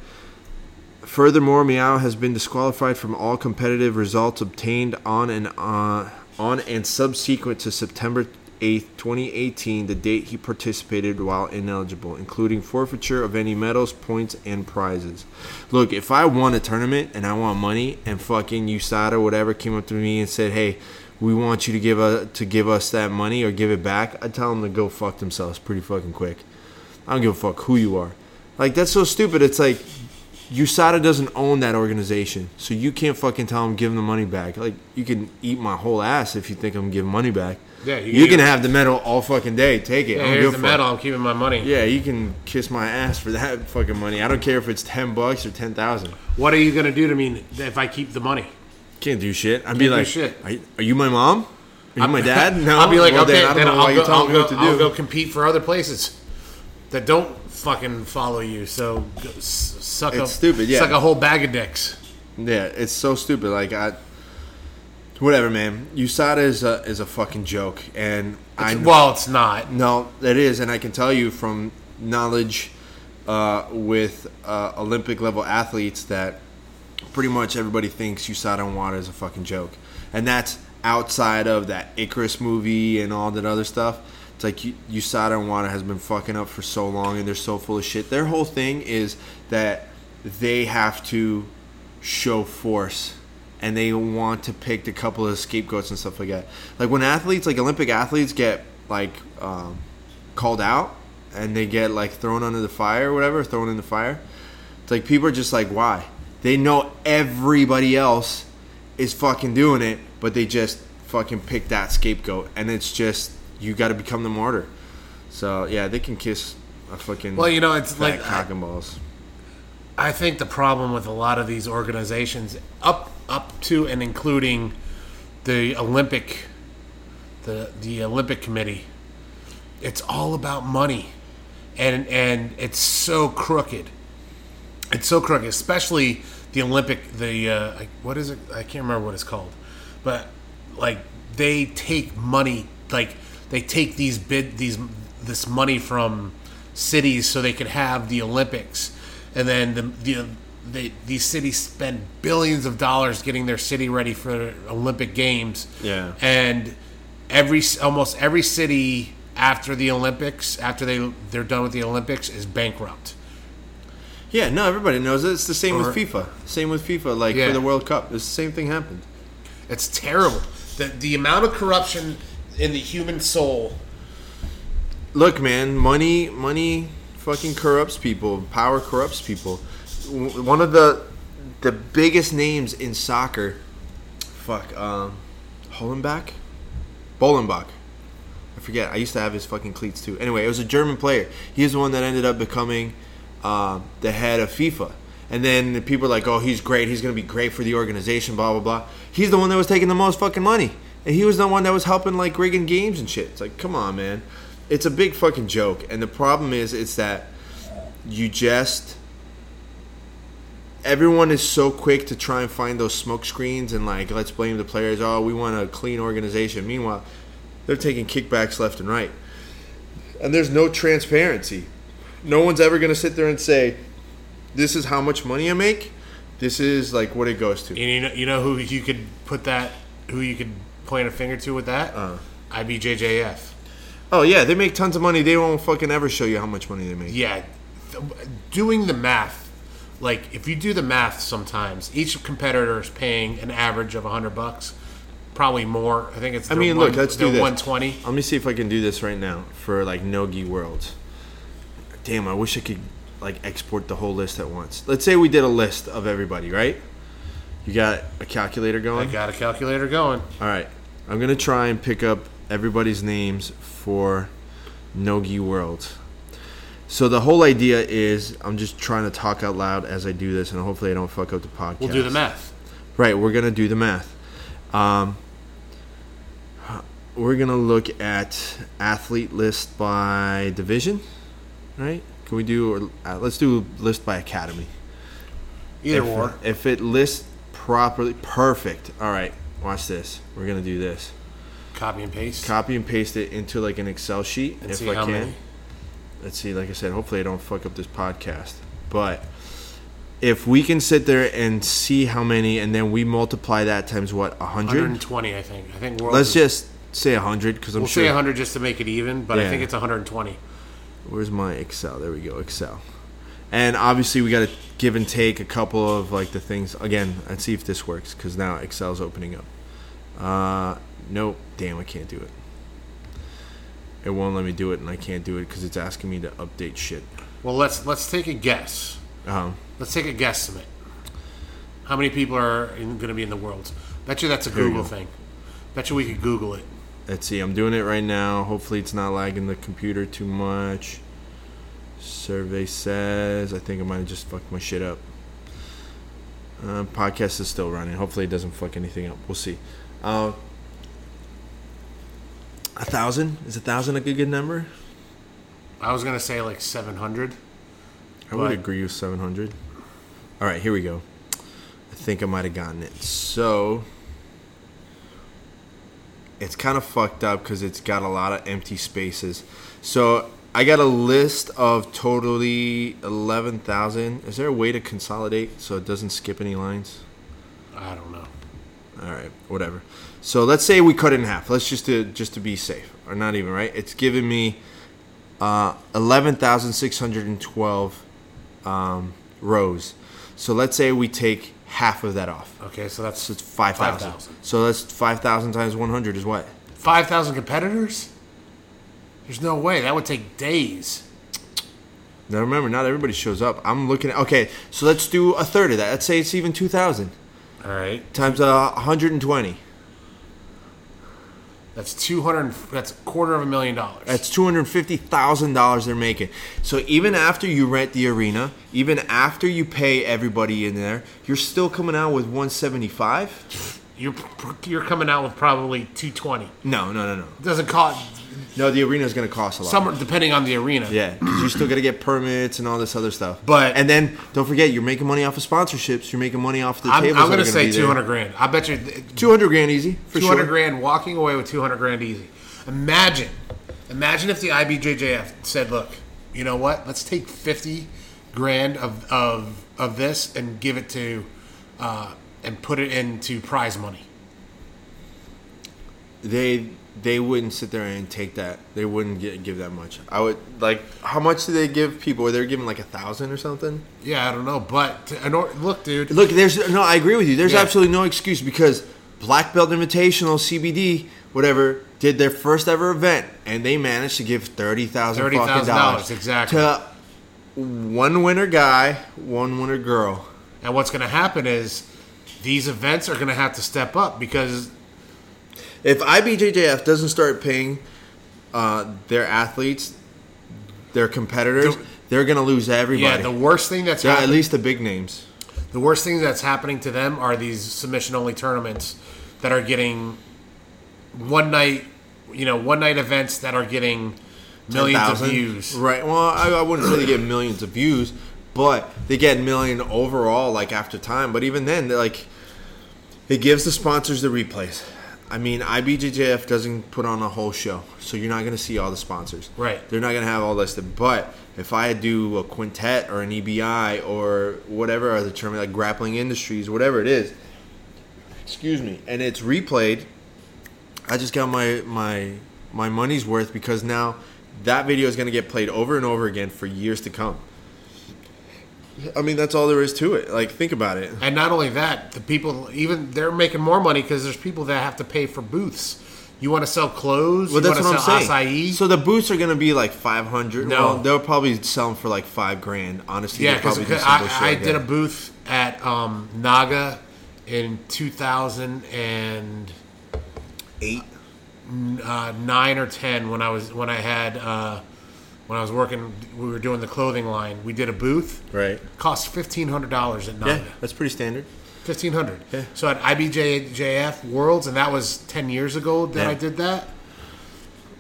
Speaker 1: Furthermore, Miao has been disqualified from all competitive results obtained on and uh, on and subsequent to September 8th, 2018, the date he participated while ineligible, including forfeiture of any medals, points, and prizes. Look, if I won a tournament and I want money, and fucking USADA or whatever came up to me and said, "Hey, we want you to give a, to give us that money or give it back," I'd tell them to go fuck themselves pretty fucking quick. I don't give a fuck who you are. Like that's so stupid. It's like USADA doesn't own that organization, so you can't fucking tell them give them the money back. Like you can eat my whole ass if you think I'm giving money back.
Speaker 2: Yeah, you
Speaker 1: you,
Speaker 2: can-
Speaker 1: have the medal all fucking day. Take it.
Speaker 2: Yeah, here's the medal. I'm keeping my money.
Speaker 1: Yeah, you can kiss my ass for that fucking money. I don't care if it's ten bucks or ten thousand.
Speaker 2: What are you gonna do to me if I keep the money?
Speaker 1: Can't do shit. I'd be
Speaker 2: do
Speaker 1: like,
Speaker 2: shit.
Speaker 1: Are, you, are you my mom? Are you my [LAUGHS] dad? No.
Speaker 2: I'll be like,
Speaker 1: Well,
Speaker 2: okay,
Speaker 1: then I don't
Speaker 2: then
Speaker 1: know
Speaker 2: I'll,
Speaker 1: why you
Speaker 2: go,
Speaker 1: tell
Speaker 2: I'll,
Speaker 1: me
Speaker 2: go,
Speaker 1: what to
Speaker 2: I'll go compete for other places that don't fucking follow you. So suck a
Speaker 1: It's stupid, yeah.
Speaker 2: suck a whole bag of dicks.
Speaker 1: Yeah, it's so stupid. Like I, whatever, man. USADA is a is a fucking joke, and I
Speaker 2: well, it's not.
Speaker 1: no, that is, and I can tell you from knowledge uh, with uh, Olympic level athletes that pretty much everybody thinks USADA and WADA is a fucking joke, and that's outside of that Icarus movie and all that other stuff. It's like USADA and WADA has been fucking up for so long, and they're so full of shit. Their whole thing is that they have to show force and they want to pick a couple of scapegoats and stuff like that. Like when athletes, like Olympic athletes, get like um, called out and they get like thrown under the fire or whatever, thrown in the fire. It's like people are just like, why? They know everybody else is fucking doing it, but they just fucking pick that scapegoat, and it's just you got to become the martyr. So yeah, they can kiss a fucking
Speaker 2: Well, you know, it's like
Speaker 1: cock and balls.
Speaker 2: I think the problem with a lot of these organizations, up up to and including the Olympic, the the Olympic Committee, it's all about money, and and it's so crooked. It's so crooked, especially the Olympic. The uh, what is it? I can't remember what it's called, but like they take money, like they take these bid these this money from cities so they could have the Olympics, and then the the they, these cities spend billions of dollars getting their city ready for Olympic Games.
Speaker 1: Yeah.
Speaker 2: and every almost every city after the Olympics, after they they're done with the Olympics, is bankrupt.
Speaker 1: Yeah, no, everybody knows it. It's the same
Speaker 2: Or-
Speaker 1: with FIFA. Same with FIFA. Like
Speaker 2: Yeah.
Speaker 1: for the World Cup, it's the same thing happened.
Speaker 2: It's terrible. The the amount of corruption in the human soul.
Speaker 1: Look, man, money, money, fucking corrupts people. Power corrupts people. One of the the biggest names in soccer, fuck, um, Hollenbach, Bolenbach. I forget. I used to have his fucking cleats too. Anyway, it was a German player. He's the one that ended up becoming uh, the head of FIFA. And then the people are like, oh, he's great. He's going to be great for the organization, blah, blah, blah. He's the one that was taking the most fucking money. And he was the one that was helping, like, rigging games and shit. It's like, come on, man. It's a big fucking joke. And the problem is, it's that you just. Everyone is so quick to try and find those smoke screens and, like, let's blame the players. Oh, we want a clean organization. Meanwhile, they're taking kickbacks left and right. And there's no transparency. No one's ever going to sit there and say, this is how much money I make. This is like what it goes to.
Speaker 2: And you know, you know who you could put that, who you could point a finger to with that?
Speaker 1: Uh.
Speaker 2: IBJJF.
Speaker 1: Oh yeah, they make tons of money. They won't fucking ever show you how much money they make.
Speaker 2: Yeah, th- doing the math, like if you do the math, sometimes each competitor is paying an average of hundred bucks, probably more. I think it's.
Speaker 1: I mean,
Speaker 2: one,
Speaker 1: look, let's do this.
Speaker 2: One twenty.
Speaker 1: Let me see if I can do this right now for like Nogi Worlds. Damn, I wish I could like export the whole list at once. Let's say we did a list of everybody, right? You got a calculator going?
Speaker 2: I got a calculator going.
Speaker 1: All right. I'm going to try and pick up everybody's names for Nogi World. So the whole idea is I'm just trying to talk out loud as I do this, and hopefully I don't fuck up the podcast.
Speaker 2: We'll do the math.
Speaker 1: Right, we're gonna do the math. Um, we're gonna look at athlete list by division, right? Can we do? Uh, let's do list by academy.
Speaker 2: Either
Speaker 1: if,
Speaker 2: or.
Speaker 1: If it lists properly, perfect. All right, watch this. We're gonna do this.
Speaker 2: Copy and paste.
Speaker 1: Copy and paste it into like an Excel sheet
Speaker 2: And
Speaker 1: if
Speaker 2: see
Speaker 1: I
Speaker 2: how
Speaker 1: can.
Speaker 2: many.
Speaker 1: Let's see. Like I said, hopefully I don't fuck up this podcast. But if we can sit there and see how many, and then we multiply that times what a hundred.
Speaker 2: 120, I think. I think
Speaker 1: Let's
Speaker 2: is-
Speaker 1: just say a hundred because I'm
Speaker 2: We'll
Speaker 1: sure.
Speaker 2: say 100 just to make it even, but I think it's 120.
Speaker 1: Where's my Excel? There we go, Excel. And obviously we got to give and take a couple of like the things again. Let's see if this works because now Excel's opening up. Uh, nope. Damn, I can't do it. It won't let me do it, and I can't do it because it's asking me to update shit.
Speaker 2: Well, let's let's take a guess.
Speaker 1: Um,
Speaker 2: Let's take a guesstimate. How many people are going to be in the world? Bet you that's a Google thing. Bet you we could Google it.
Speaker 1: let's see. I'm doing it right now. Hopefully, it's not lagging the computer too much. Survey says I think I might have just fucked my shit up. Uh, podcast is still running. Hopefully, it doesn't fuck anything up. We'll see. Uh, a thousand is a thousand a good good number?
Speaker 2: I was going to say like 700.
Speaker 1: I would agree with 700. All right, here we go. I think I might have gotten it. So it's kind of fucked up because it's got a lot of empty spaces. So I got a list of totally 11,000. Is there a way to consolidate so it doesn't skip any lines?
Speaker 2: I don't know.
Speaker 1: All right, whatever. So let's say we cut it in half. Let's just to just to be safe, or not even right. It's giving me uh, eleven thousand six hundred and twelve um, rows. So let's say we take half of that off.
Speaker 2: Okay, so that's
Speaker 1: So it's five thousand.
Speaker 2: 5,000.
Speaker 1: So that's five thousand times one hundred is what?
Speaker 2: 5,000 competitors? There's no way. That would take days.
Speaker 1: Now remember, not everybody shows up. I'm looking at okay. So let's do a third of that. Let's say it's even two thousand
Speaker 2: All right.
Speaker 1: times uh, one hundred and twenty.
Speaker 2: That's 200 that's a quarter of a million dollars.
Speaker 1: That's two hundred fifty thousand dollars they're making. So even after you rent the arena, even after you pay everybody in there, you're still coming out with one seventy five.
Speaker 2: You're you're coming out with probably 220.
Speaker 1: No, no, no, no.
Speaker 2: It doesn't cost
Speaker 1: No, the arena is going to cost a lot.
Speaker 2: some depending on the arena.
Speaker 1: yeah, because you still got to get permits and all this other stuff.
Speaker 2: But-
Speaker 1: and then don't forget, you're making money off of sponsorships. You're making money off the
Speaker 2: I'm,
Speaker 1: tables.
Speaker 2: I'm going to say 200
Speaker 1: 200
Speaker 2: grand. I bet you
Speaker 1: Two hundred grand easy for
Speaker 2: 200
Speaker 1: sure.
Speaker 2: grand walking away with 200 grand easy. Imagine, imagine if the IBJJF said, "Look, you know what? Let's take 50 grand of of of this and give it to uh, and put it into prize money."
Speaker 1: They they wouldn't sit there and take that. They wouldn't get, give that much. I would like. How much do they give people? They're giving like a thousand or something.
Speaker 2: Yeah, I don't know, but to, in or- look, dude.
Speaker 1: Look, there's no. I agree with you. There's
Speaker 2: Yeah.
Speaker 1: absolutely no excuse because Black Belt Invitational, CBD, whatever, did their first ever event, and they managed to give thirty thousand fucking
Speaker 2: $30,000,
Speaker 1: dollars
Speaker 2: exactly.
Speaker 1: to one winner guy, one winner girl.
Speaker 2: And what's going to happen is these events are going to have to step up because
Speaker 1: If IBJJF doesn't start paying uh, their athletes, their competitors,
Speaker 2: The-
Speaker 1: they're gonna lose everybody.
Speaker 2: Yeah, the worst thing that's
Speaker 1: Yeah, at
Speaker 2: happening,
Speaker 1: least the big names.
Speaker 2: the worst thing that's happening to them are these submission only tournaments that are getting one night, you know, one night events that are getting millions of views.
Speaker 1: Right. Well, I, I wouldn't say they get millions of views, but they get million overall, like after time. But even then, they're like, it gives the sponsors the replays. I mean, IBJJF doesn't put on a whole show, so you're not going to see all the sponsors.
Speaker 2: Right.
Speaker 1: They're not going to have all listed. But if I do a quintet or an EBI or whatever other term, like grappling industries, whatever it is, excuse me, and it's replayed, I just got my my my money's worth because now that video is going to get played over and over again for years to come. I mean, that's all there is to it. Like, think about it.
Speaker 2: And not only that, the people even they're making more money because there's people that have to pay for booths. You want to sell clothes?
Speaker 1: Well,
Speaker 2: you
Speaker 1: that's what I'm saying.
Speaker 2: acai?
Speaker 1: So the booths are going to be like 500.
Speaker 2: No.
Speaker 1: Well, they'll probably sell them for like five grand. Honestly,
Speaker 2: yeah, because
Speaker 1: probably do some
Speaker 2: I, I
Speaker 1: like
Speaker 2: did a booth at um, Naga in 2009
Speaker 1: eight.
Speaker 2: uh, or 10 when I was when I had uh, when I was working. We were doing the clothing line. We did a booth.
Speaker 1: Right.
Speaker 2: Cost fifteen hundred dollars at Naga.
Speaker 1: Yeah, that's pretty standard.
Speaker 2: Fifteen hundred.
Speaker 1: Yeah.
Speaker 2: So at IBJJF Worlds, and that was ten years ago that
Speaker 1: Yeah.
Speaker 2: I did that.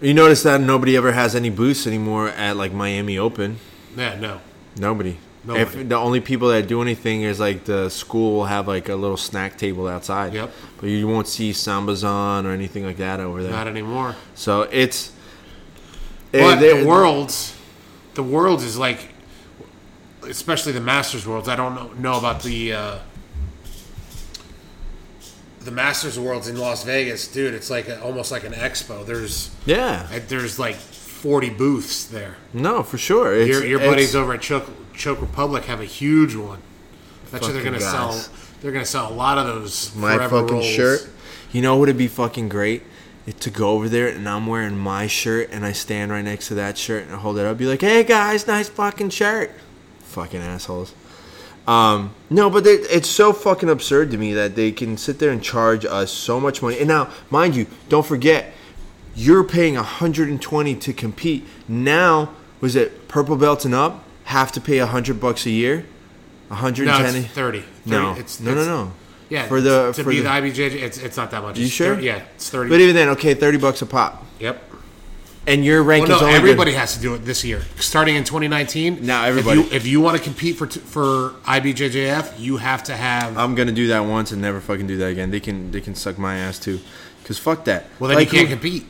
Speaker 1: You notice that nobody ever has any booths anymore at like Miami Open.
Speaker 2: Yeah, no.
Speaker 1: Nobody.
Speaker 2: Nobody.
Speaker 1: If the only people that do anything is like the school will have like a little snack table outside.
Speaker 2: Yep.
Speaker 1: But you won't see Sambazon or anything like that over there.
Speaker 2: Not anymore.
Speaker 1: so it's.
Speaker 2: But the worlds, the worlds is like, especially the Masters worlds. I don't know, know about the uh, the Masters worlds in Las Vegas, dude. It's like a, almost like an expo. There's
Speaker 1: Yeah.
Speaker 2: there's like forty booths there.
Speaker 1: No, for sure. It's,
Speaker 2: Your, your
Speaker 1: it's-
Speaker 2: buddies over at Choke, Choke Republic have a huge one. That's you they're gonna
Speaker 1: guys.
Speaker 2: sell. They're gonna sell a lot of those.
Speaker 1: my fucking
Speaker 2: rolls.
Speaker 1: shirt. You know what would be fucking great? It to go over there and I'm wearing my shirt and I stand right next to that shirt and I hold it up. Be like, hey guys, nice fucking shirt. Fucking assholes. Um, no, but it, it's so fucking absurd to me that they can sit there and charge us so much money. And now, mind you, don't forget, you're paying 120 to compete. Now, was it purple belts and up have to pay 100 bucks a year?
Speaker 2: No,
Speaker 1: 110?
Speaker 2: it's 30. 30.
Speaker 1: No,
Speaker 2: it's,
Speaker 1: no, no, no.
Speaker 2: Yeah,
Speaker 1: For the
Speaker 2: to
Speaker 1: for
Speaker 2: be
Speaker 1: the,
Speaker 2: the, IBJJ, it's it's not that much.
Speaker 1: You
Speaker 2: It's
Speaker 1: sure?
Speaker 2: 30 yeah, it's thirty.
Speaker 1: But even then, okay, thirty bucks a pop,
Speaker 2: yep.
Speaker 1: and your rank
Speaker 2: Well,
Speaker 1: is
Speaker 2: no,
Speaker 1: only
Speaker 2: everybody
Speaker 1: Good.
Speaker 2: has to do it this year, starting in 2019.
Speaker 1: Now everybody-
Speaker 2: if you, if you want to compete for t- for IBJJF, you have to have.
Speaker 1: I'm gonna do that once and never fucking do that again. They can they can suck my ass too, cause fuck that.
Speaker 2: well, then
Speaker 1: Like,
Speaker 2: you can't
Speaker 1: who-
Speaker 2: compete.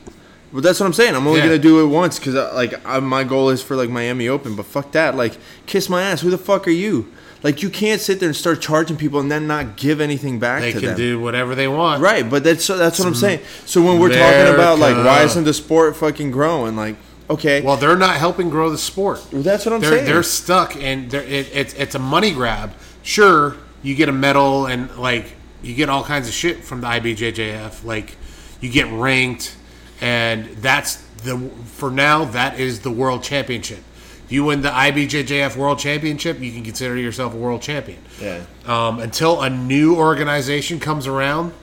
Speaker 1: Well, that's what I'm saying. I'm only
Speaker 2: Yeah.
Speaker 1: gonna do it once, cause uh, like I, my goal is for like Miami Open. But fuck that. Like kiss my ass. Who the fuck are you? Like you can't sit there and start charging people and then not give anything back
Speaker 2: They
Speaker 1: to
Speaker 2: can do whatever they want.
Speaker 1: Right, but that's that's what I'm saying. So when we're talking about like why isn't the sport fucking growing? Like okay,
Speaker 2: Well, they're not helping grow the sport.
Speaker 1: That's what I'm
Speaker 2: they're,
Speaker 1: saying.
Speaker 2: They're stuck, and they're, it, it's it's a money grab. Sure, you get a medal and like you get all kinds of shit from the IBJJF. Like you get ranked, and that's the for now that is the world championship. If you win the IBJJF World Championship, you can consider yourself a world champion.
Speaker 1: yeah.
Speaker 2: Um, until a new organization comes around,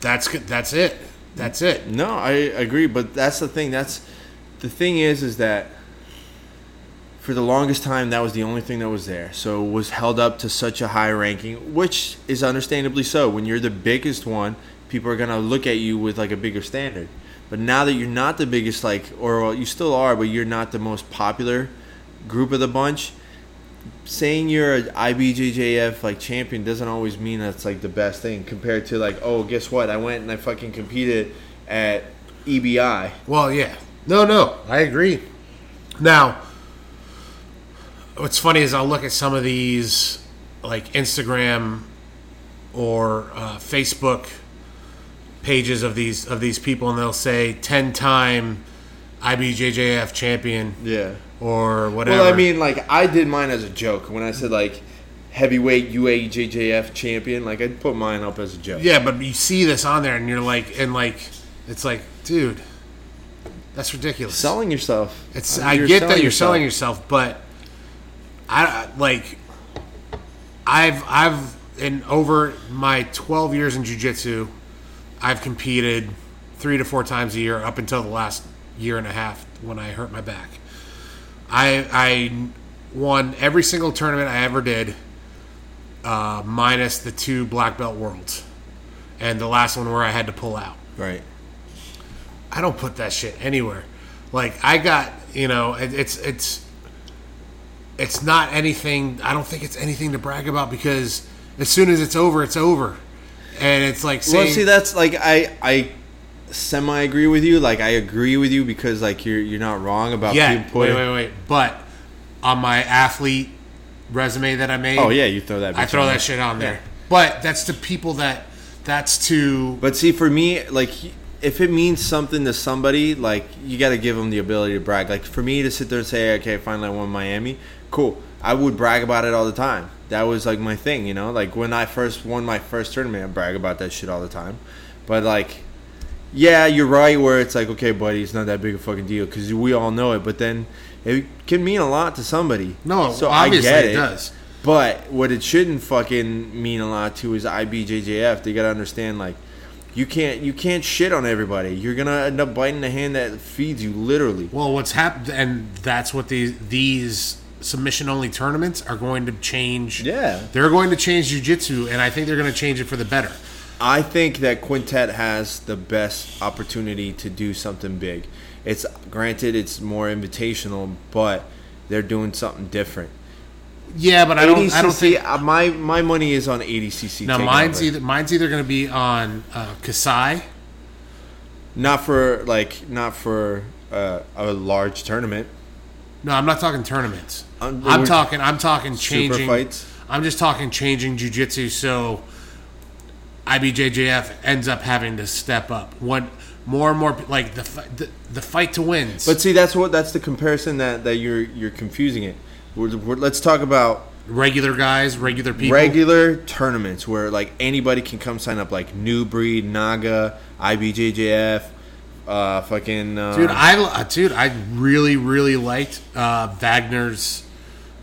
Speaker 2: that's that's it. That's it.
Speaker 1: No, I agree, but that's the thing. That's the thing is, is that for the longest time, that was the only thing that was there. So it was held up to such a high ranking, which is understandably so. When you're the biggest one, people are gonna look at you with like a bigger standard. But now that you're not the biggest, like, or well, you still are, but you're not the most popular group of the bunch. Saying you're an IBJJF like champion doesn't always mean that's like the best thing compared to like, oh, guess what? I went and I fucking competed at EBI.
Speaker 2: Well, yeah. No, no, I agree. Now, what's funny is I'll look at some of these, like Instagram or uh, Facebook pages of these of these people, and they'll say ten-time IBJJF champion
Speaker 1: Yeah.
Speaker 2: or whatever.
Speaker 1: Well, I mean, like I did mine as a joke when I said like heavyweight UAJJF champion. Like I'd put mine up as a joke.
Speaker 2: yeah, but you see this on there, and you're like, and like, it's like, dude, that's ridiculous.
Speaker 1: Selling yourself.
Speaker 2: It's I
Speaker 1: you're
Speaker 2: get that you're
Speaker 1: yourself.
Speaker 2: selling yourself, but I like I've I've in over my 12 years in jiu-jitsu, I've competed 3 to 4 times a year up until the last year and a half when I hurt my back. I I won every single tournament I ever did, uh, minus the two black belt worlds, and the last one where I had to pull out.
Speaker 1: Right.
Speaker 2: I don't put that shit anywhere. Like I got, you know, it, it's it's it's not anything. I don't think it's anything to brag about because as soon as it's over, it's over, and it's like saying,
Speaker 1: Well, see, that's like I I semi agree with you. Like I agree with you because like you're you're not wrong about
Speaker 2: yeah, wait, wait, wait. But on my athlete resume that I made,
Speaker 1: Oh yeah, you throw that.
Speaker 2: I throw
Speaker 1: on
Speaker 2: that shit on there. But that's to people that that's to
Speaker 1: But see, for me, like if it means something to somebody, like you got to give them the ability to brag. Like for me to sit there and say, "Okay, finally I won Miami," cool. I would brag about it all the time. That was like my thing, you know. Like when I first won my first tournament, I brag about that shit all the time. But like, yeah, you're right. Where it's like, okay, buddy, it's not that big a fucking deal because we all know it. But then it can mean a lot to somebody.
Speaker 2: no.
Speaker 1: so
Speaker 2: obviously
Speaker 1: I get
Speaker 2: it
Speaker 1: it.
Speaker 2: does.
Speaker 1: But what it shouldn't fucking mean a lot to is IBJJF. They gotta understand like you can't you can't shit on everybody. You're gonna end up biting the hand that feeds you, literally.
Speaker 2: Well, what's happened, and that's what these these submission only tournaments are going to change.
Speaker 1: Yeah.
Speaker 2: they're going to change jujitsu, and I think they're going to change it for the better.
Speaker 1: I think that Quintet has the best opportunity to do something big. It's granted it's more invitational, but they're doing something different.
Speaker 2: Yeah, but I don't.
Speaker 1: ADCC,
Speaker 2: I don't think.
Speaker 1: uh, my my money is on ADCC.
Speaker 2: Now mine's
Speaker 1: over.
Speaker 2: either mine's either going to be on uh, Kasai.
Speaker 1: not for like not for uh, a large tournament.
Speaker 2: No, I'm not talking tournaments.
Speaker 1: Um,
Speaker 2: I'm
Speaker 1: we're-
Speaker 2: talking. I'm talking
Speaker 1: Super
Speaker 2: changing.
Speaker 1: fights?
Speaker 2: I'm just talking changing jujitsu so IBJJF ends up having to step up. One more and more like the the, the fight to wins.
Speaker 1: But see, that's what that's the comparison that, that you're you're confusing it. We're, we're, let's talk about
Speaker 2: regular guys, regular people.
Speaker 1: regular tournaments where like anybody can come sign up, like New Breed, Naga, IBJJF, uh, fucking uh,
Speaker 2: Dude, I uh, dude, I really really liked uh, Wagner's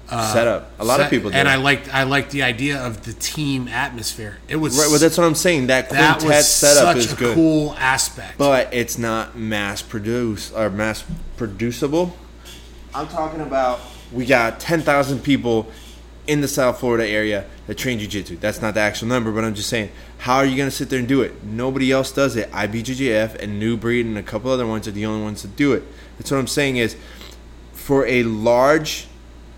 Speaker 2: Uh,
Speaker 1: setup. A lot of people do.
Speaker 2: and I liked I liked the idea of the team atmosphere. It was
Speaker 1: right, well, that's what I'm saying. That
Speaker 2: that
Speaker 1: quintet
Speaker 2: was
Speaker 1: setup
Speaker 2: such
Speaker 1: is
Speaker 2: a
Speaker 1: good,
Speaker 2: cool aspect.
Speaker 1: but it's not mass produced or mass producible. I'm talking about we got 10,000 people in the South Florida area that train jiu-jitsu. That's not the actual number, but I'm just saying, how are you going to sit there and do it? Nobody else does it. IBJJF and New Breed and a couple other ones are the only ones that do it. That's what I'm saying is for a large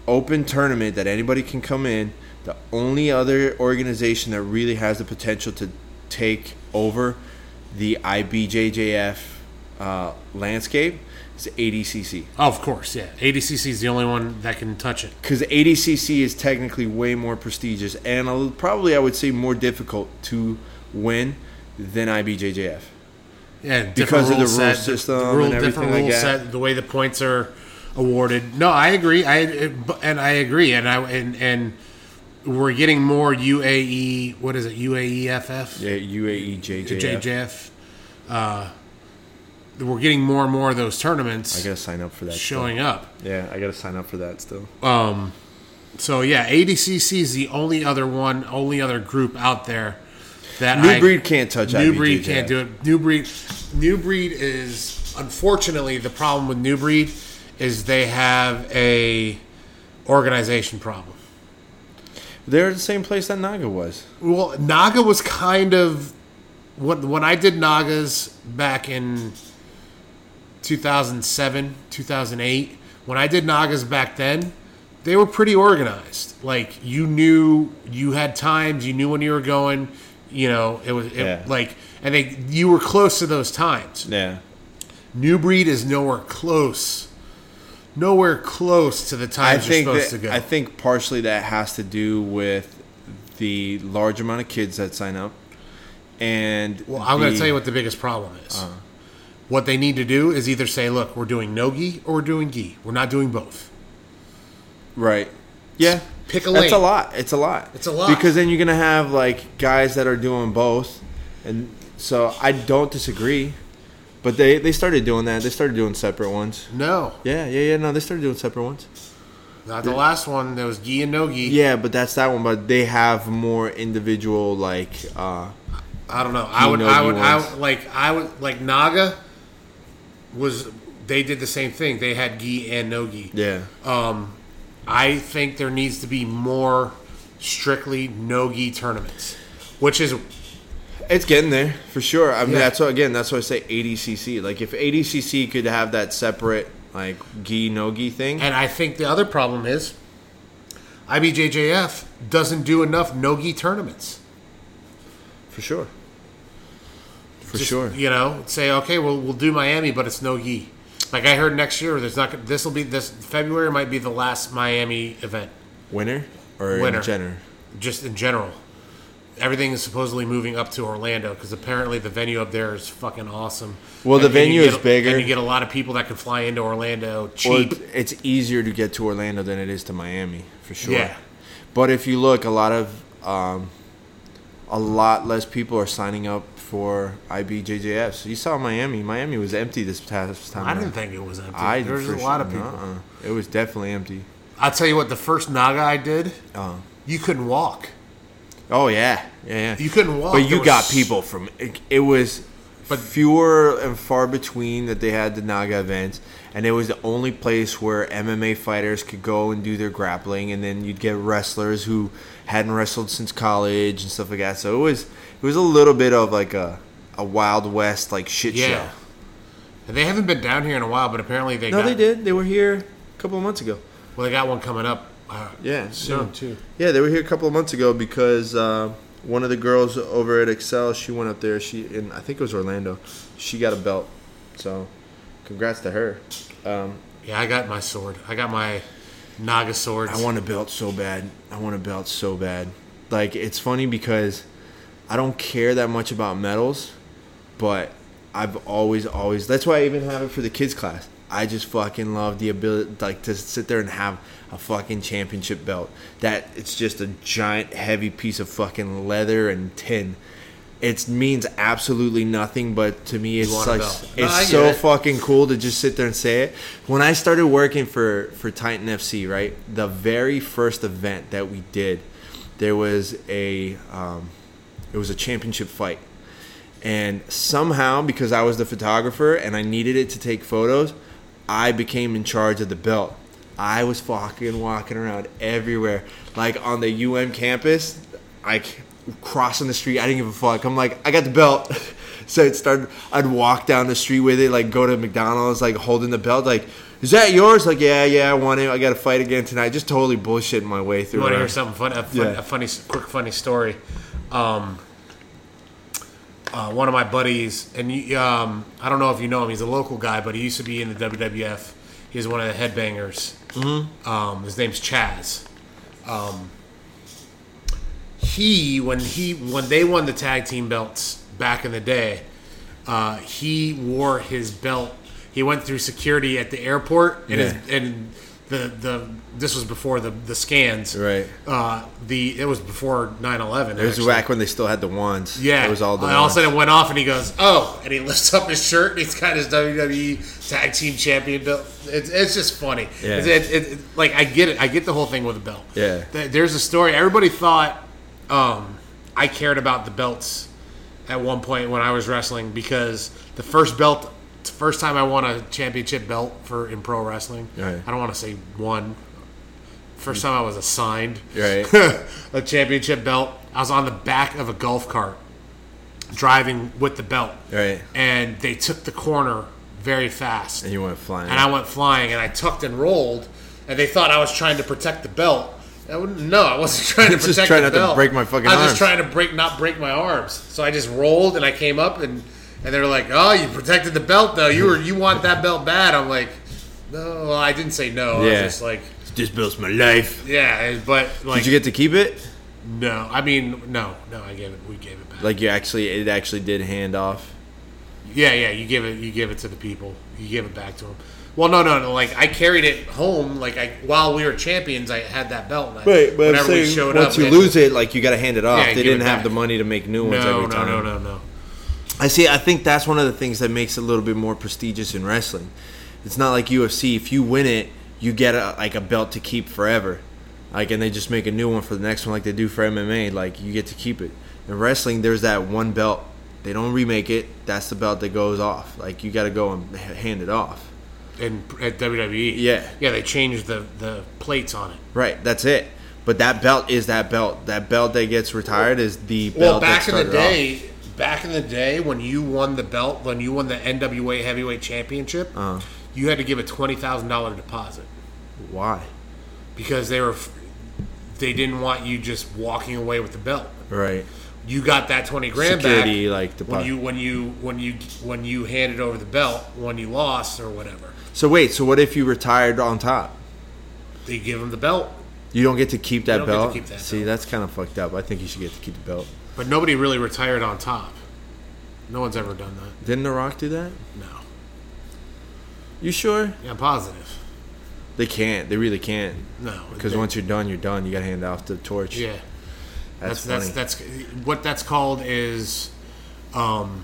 Speaker 1: open tournament that anybody can come in, the only other organization that really has the potential to take over the IBJJF uh, landscape is ADCC.
Speaker 2: oh, of course, yeah. ADCC is the only one that can touch it.
Speaker 1: Because ADCC is technically way more prestigious and a probably, I would say, more difficult to win than IBJJF.
Speaker 2: Yeah,
Speaker 1: Because of the rule
Speaker 2: set,
Speaker 1: system everything
Speaker 2: different
Speaker 1: like
Speaker 2: rule
Speaker 1: that.
Speaker 2: set, the way the points are awarded. No, I agree. I and I agree, and I and and we're getting more UAE. What is it? UAEFF.
Speaker 1: Yeah, UAE JJF.
Speaker 2: JJF. Uh, we're getting more and more of those tournaments
Speaker 1: I gotta sign up for that.
Speaker 2: showing up.
Speaker 1: Yeah, I gotta sign up for that still.
Speaker 2: Um, so yeah, ADCC is the only other one, only other group out there that
Speaker 1: New
Speaker 2: I,
Speaker 1: Breed can't touch
Speaker 2: New
Speaker 1: IBJJF.
Speaker 2: Breed can't do it. New Breed, New Breed is unfortunately the problem with New Breed is they have a organization problem.
Speaker 1: They're the same place that Naga was.
Speaker 2: Well, Naga was kind of when when I did Nagas back in 2007, 2008. When I did Nagas back then, they were pretty organized. Like you knew you had times, you knew when you were going. You know, it was it,
Speaker 1: Yeah.
Speaker 2: like, and they you were close to those times.
Speaker 1: Yeah.
Speaker 2: New Breed is nowhere close, nowhere close to the
Speaker 1: I
Speaker 2: times you're supposed
Speaker 1: that,
Speaker 2: to go.
Speaker 1: I think partially that has to do with the large amount of kids that sign up, and
Speaker 2: Well, I'm going to tell you what the biggest problem is.
Speaker 1: Uh.
Speaker 2: what they need to do is either say, "Look, we're doing no gi or we're doing gi. We're not doing both."
Speaker 1: Right. Yeah.
Speaker 2: Pick a
Speaker 1: That's
Speaker 2: lane.
Speaker 1: a lot. It's a lot.
Speaker 2: It's a lot.
Speaker 1: because then you're gonna have like guys that are doing both, and so I don't disagree. But they they started doing that. They started doing separate ones.
Speaker 2: No,
Speaker 1: Yeah, yeah, yeah. No, they started doing separate ones.
Speaker 2: not the last one. There was gi and no gi.
Speaker 1: Yeah, but that's that one. But they have more individual like. uh
Speaker 2: I don't know. I would, I would, I would, like, I would, like Naga was. They did the same thing. They had gi and no gi.
Speaker 1: Yeah.
Speaker 2: Um, I think there needs to be more strictly no gi tournaments, which is
Speaker 1: It's getting there for sure. I mean,
Speaker 2: Yeah.
Speaker 1: that's what again. That's why I say ADCC. Like if ADCC could have that separate like gi no gi thing.
Speaker 2: And I think the other problem is IBJJF doesn't do enough no gi tournaments.
Speaker 1: For sure. For
Speaker 2: Just,
Speaker 1: sure.
Speaker 2: You know, say okay, well we'll do Miami, but it's no gi. Like I heard next year, there's not. This will be this February might be the last Miami event,
Speaker 1: Winner or
Speaker 2: Winner.
Speaker 1: in general.
Speaker 2: just in general. Everything is supposedly moving up to Orlando because apparently the venue up there is fucking awesome.
Speaker 1: Well, the
Speaker 2: And- you
Speaker 1: venue is
Speaker 2: a-
Speaker 1: bigger.
Speaker 2: and you get a lot of people that can fly into Orlando
Speaker 1: Well,
Speaker 2: cheap.
Speaker 1: it's easier to get to Orlando than it is to Miami, for sure.
Speaker 2: Yeah.
Speaker 1: But if you look, a lot of um, a lot less people are signing up for IBJJF. So you saw Miami. Miami was empty this past time.
Speaker 2: I didn't think it was empty.
Speaker 1: I
Speaker 2: There's
Speaker 1: for
Speaker 2: a lot
Speaker 1: sure-
Speaker 2: of people.
Speaker 1: nuh-uh. It was definitely empty.
Speaker 2: I'll tell you what, the first Naga I did,
Speaker 1: Uh,
Speaker 2: you couldn't walk.
Speaker 1: Oh yeah, yeah, yeah.
Speaker 2: You couldn't walk.
Speaker 1: But you got people from it, it was
Speaker 2: But-
Speaker 1: fewer and far between that they had the Naga events, and it was the only place where MMA fighters could go and do their grappling, and then you'd get wrestlers who hadn't wrestled since college and stuff like that. So it was it was a little bit of like a a Wild West like shit
Speaker 2: Yeah.
Speaker 1: show.
Speaker 2: And they haven't been down here in a while, but apparently they
Speaker 1: No,
Speaker 2: got,
Speaker 1: they did. They were here a couple of months ago.
Speaker 2: Well, they got one coming up. Uh,
Speaker 1: Yeah,
Speaker 2: soon
Speaker 1: no.
Speaker 2: too.
Speaker 1: Yeah, they were here a couple of months ago because uh, one of the girls over at Excel, she went up there. She in I think it was Orlando. She got a belt. So, congrats to her. Um,
Speaker 2: Yeah, I got my sword. I got my Naga swords.
Speaker 1: I want a belt so bad. I want a belt so bad. Like it's funny because I don't care that much about medals, but I've always always that's why I even have it for the kids class. I just fucking love the ability like to sit there and have a fucking championship belt. That it's just a giant heavy piece of fucking leather and tin. It means absolutely nothing, but to me, it's like
Speaker 2: belt. No,
Speaker 1: it's so
Speaker 2: it.
Speaker 1: fucking cool to just sit there and say it. When I started working for for Titan FC, right, the very first event that we did, there was a um, it was a championship fight, and somehow because I was the photographer and I needed it to take photos, I became in charge of the belt. I was fucking walking around everywhere, like on the UM campus, like crossing the street. I didn't give a fuck. I'm like, I got the belt. [LAUGHS] so it started. I'd walk down the street with it, like go to McDonald's, like holding the belt, like. Is that yours? Like, yeah, yeah, I want it. I got to fight again tonight. Just totally bullshitting my way through
Speaker 2: You want to hear something fun? A, fun,
Speaker 1: Yeah.
Speaker 2: a funny, quick, funny story. Um, uh, one of my buddies, and um, I don't know if you know him. He's a local guy, but he used to be in the WWF. He's one of the headbangers. Mm-hmm. Um, his name's Chaz. Um, he when he when they won the tag team belts back in the day, uh, he wore his belt. He went through security at the airport, and his, and the the this was before the the scans.
Speaker 1: Right.
Speaker 2: Uh, the it was before 9-11.
Speaker 1: It was
Speaker 2: actually.
Speaker 1: back when they still had the wands.
Speaker 2: Yeah,
Speaker 1: it was all the.
Speaker 2: And all of a sudden it went off, and he goes, "Oh!" And he lifts up his shirt, and he's got his WWE Tag Team Champion belt. It's, it's just funny.
Speaker 1: Yeah.
Speaker 2: It, it, it- like I get it. I get the whole thing with the belt.
Speaker 1: Yeah.
Speaker 2: There's a story. Everybody thought um, I cared about the belts at one point when I was wrestling because the first belt, the first time I won a championship belt for in pro wrestling.
Speaker 1: Right.
Speaker 2: I don't want to say won. First time I was assigned
Speaker 1: Right. [LAUGHS]
Speaker 2: a championship belt. I was on the back of a golf cart driving with the belt.
Speaker 1: Right.
Speaker 2: And they took the corner very fast.
Speaker 1: And you went flying.
Speaker 2: And I went flying and I tucked and rolled and they thought I was trying to protect the belt. I no, I wasn't [LAUGHS] trying to protect Just
Speaker 1: trying
Speaker 2: the
Speaker 1: not to
Speaker 2: belt.
Speaker 1: break my fucking
Speaker 2: I was
Speaker 1: arms.
Speaker 2: just trying to break not break my arms. So I just rolled and I came up and and they're like, "Oh, you protected the belt though. You were you want that belt bad." I'm like, "No, well, I didn't say no. I was just like,
Speaker 1: This builds my life.
Speaker 2: yeah, but like
Speaker 1: Did you get to keep it?
Speaker 2: no, I mean, no, no. I gave it. We gave it back.
Speaker 1: Like you actually, it actually did hand off.
Speaker 2: yeah, yeah. You give it. You give it to the people. You give it back to them. Well, no, no, no. Like I carried it home. Like I, while we were champions, I had that belt. And I,
Speaker 1: Right, but I'm
Speaker 2: whenever we
Speaker 1: saying
Speaker 2: showed
Speaker 1: once
Speaker 2: up,
Speaker 1: you
Speaker 2: we had
Speaker 1: lose it, like you got to hand it off.
Speaker 2: Yeah,
Speaker 1: they didn't have
Speaker 2: back.
Speaker 1: the money to make new ones
Speaker 2: No,
Speaker 1: every
Speaker 2: no,
Speaker 1: time.
Speaker 2: no, no, no.
Speaker 1: I see. I think that's one of the things that makes it a little bit more prestigious in wrestling. It's not like UFC. If you win it, you get a, like a belt to keep forever. Like, and they just make a new one for the next one, like they do for MMA. Like, you get to keep it. In wrestling, there's that one belt. They don't remake it. That's the belt that goes off. Like, you got to go and hand it off.
Speaker 2: in at WWE.
Speaker 1: Yeah.
Speaker 2: yeah, they changed the the plates on it.
Speaker 1: Right, that's it. But that belt is that belt. That belt that gets retired is the belt.
Speaker 2: Well, back in the
Speaker 1: started off.
Speaker 2: Back in the day when you won the belt, when you won the NWA Heavyweight Championship,
Speaker 1: Uh-huh.
Speaker 2: you had to give a twenty thousand dollar deposit
Speaker 1: Why?
Speaker 2: because they were they didn't want you just walking away with the belt.
Speaker 1: Right.
Speaker 2: You got that twenty grand
Speaker 1: Security,
Speaker 2: back
Speaker 1: like,
Speaker 2: when you when you when you when you handed over the belt when you lost or whatever.
Speaker 1: So wait. So what if you retired on top?
Speaker 2: They give them the belt,
Speaker 1: You don't get to keep that
Speaker 2: don't get to
Speaker 1: belt.
Speaker 2: keep that
Speaker 1: See,
Speaker 2: belt.
Speaker 1: that's kind of fucked up. I think you should get to keep the belt.
Speaker 2: But nobody really retired on top. No one's ever done that.
Speaker 1: Didn't The Rock do that?
Speaker 2: No,
Speaker 1: You sure?
Speaker 2: yeah, I'm positive.
Speaker 1: They can't. They really can't.
Speaker 2: No,
Speaker 1: Because once you're done, you're done. You got to hand off the torch.
Speaker 2: yeah.
Speaker 1: that's
Speaker 2: that's that's that's what that's called is um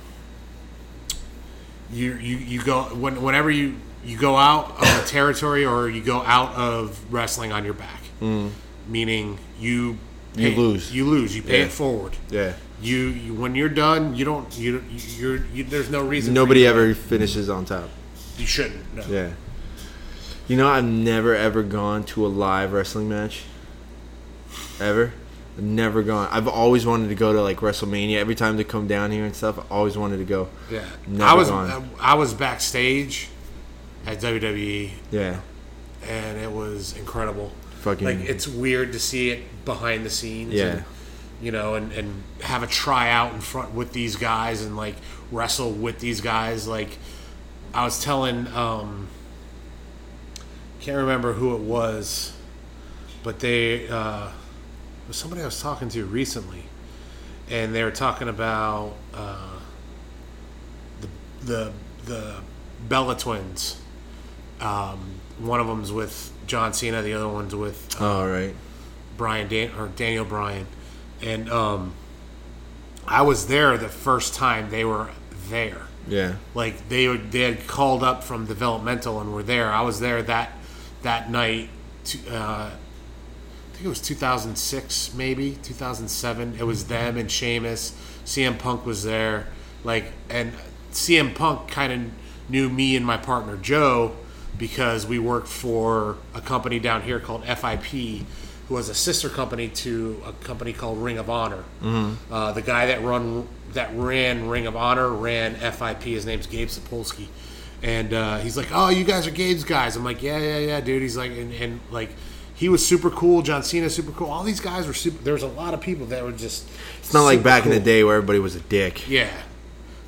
Speaker 2: you you you go when whenever you you go out of the territory or you go out of wrestling on your back meaning you
Speaker 1: Mm. You
Speaker 2: pay-
Speaker 1: lose.
Speaker 2: you lose you pay
Speaker 1: Yeah.
Speaker 2: it forward
Speaker 1: yeah.
Speaker 2: you, you when you're done you don't you you're you, there's no reason
Speaker 1: Nobody
Speaker 2: you to-
Speaker 1: ever finishes on top.
Speaker 2: you shouldn't no.
Speaker 1: Yeah. You know, I've never ever gone to a live wrestling match. Ever. I've never gone. I've always wanted to go to like WrestleMania. Every time they come down here and stuff, I always wanted to go.
Speaker 2: yeah
Speaker 1: Never
Speaker 2: I was
Speaker 1: gone.
Speaker 2: I was backstage at WWE
Speaker 1: Yeah.
Speaker 2: and it was incredible.
Speaker 1: Fucking.
Speaker 2: Like it's weird to see it behind the scenes.
Speaker 1: Yeah.
Speaker 2: And, you know, and, and have a tryout in front with these guys and like wrestle with these guys. Like I was telling, um, can't remember who it was, but they uh, was somebody I was talking to recently, and they were talking about uh, the the the Bella twins. Um, one of them's with John Cena, the other one's with
Speaker 1: oh, right.
Speaker 2: Brian Dan- or Daniel Bryan, and um, I was there the first time they were there.
Speaker 1: Yeah.
Speaker 2: Like they would, they had called up from developmental and were there. I was there that that night. To, uh, I think it was 2006, maybe 2007. It was them and Sheamus. CM Punk was there. Like and CM Punk kind of knew me and my partner Joe because we worked for a company down here called FIP, who has a sister company to a company called Ring of Honor. Mm-hmm. Uh, the guy that run that ran Ring of Honor ran FIP. His name's Gabe Sapolsky, and uh, he's like, "Oh, you guys are Gabe's guys." I'm like, "Yeah, yeah, yeah, dude." He's like, and, and like. He was super cool. John Cena super cool. All these guys were super. There was a lot of people that were just.
Speaker 1: It's not like back in the day where everybody was a dick.
Speaker 2: Yeah,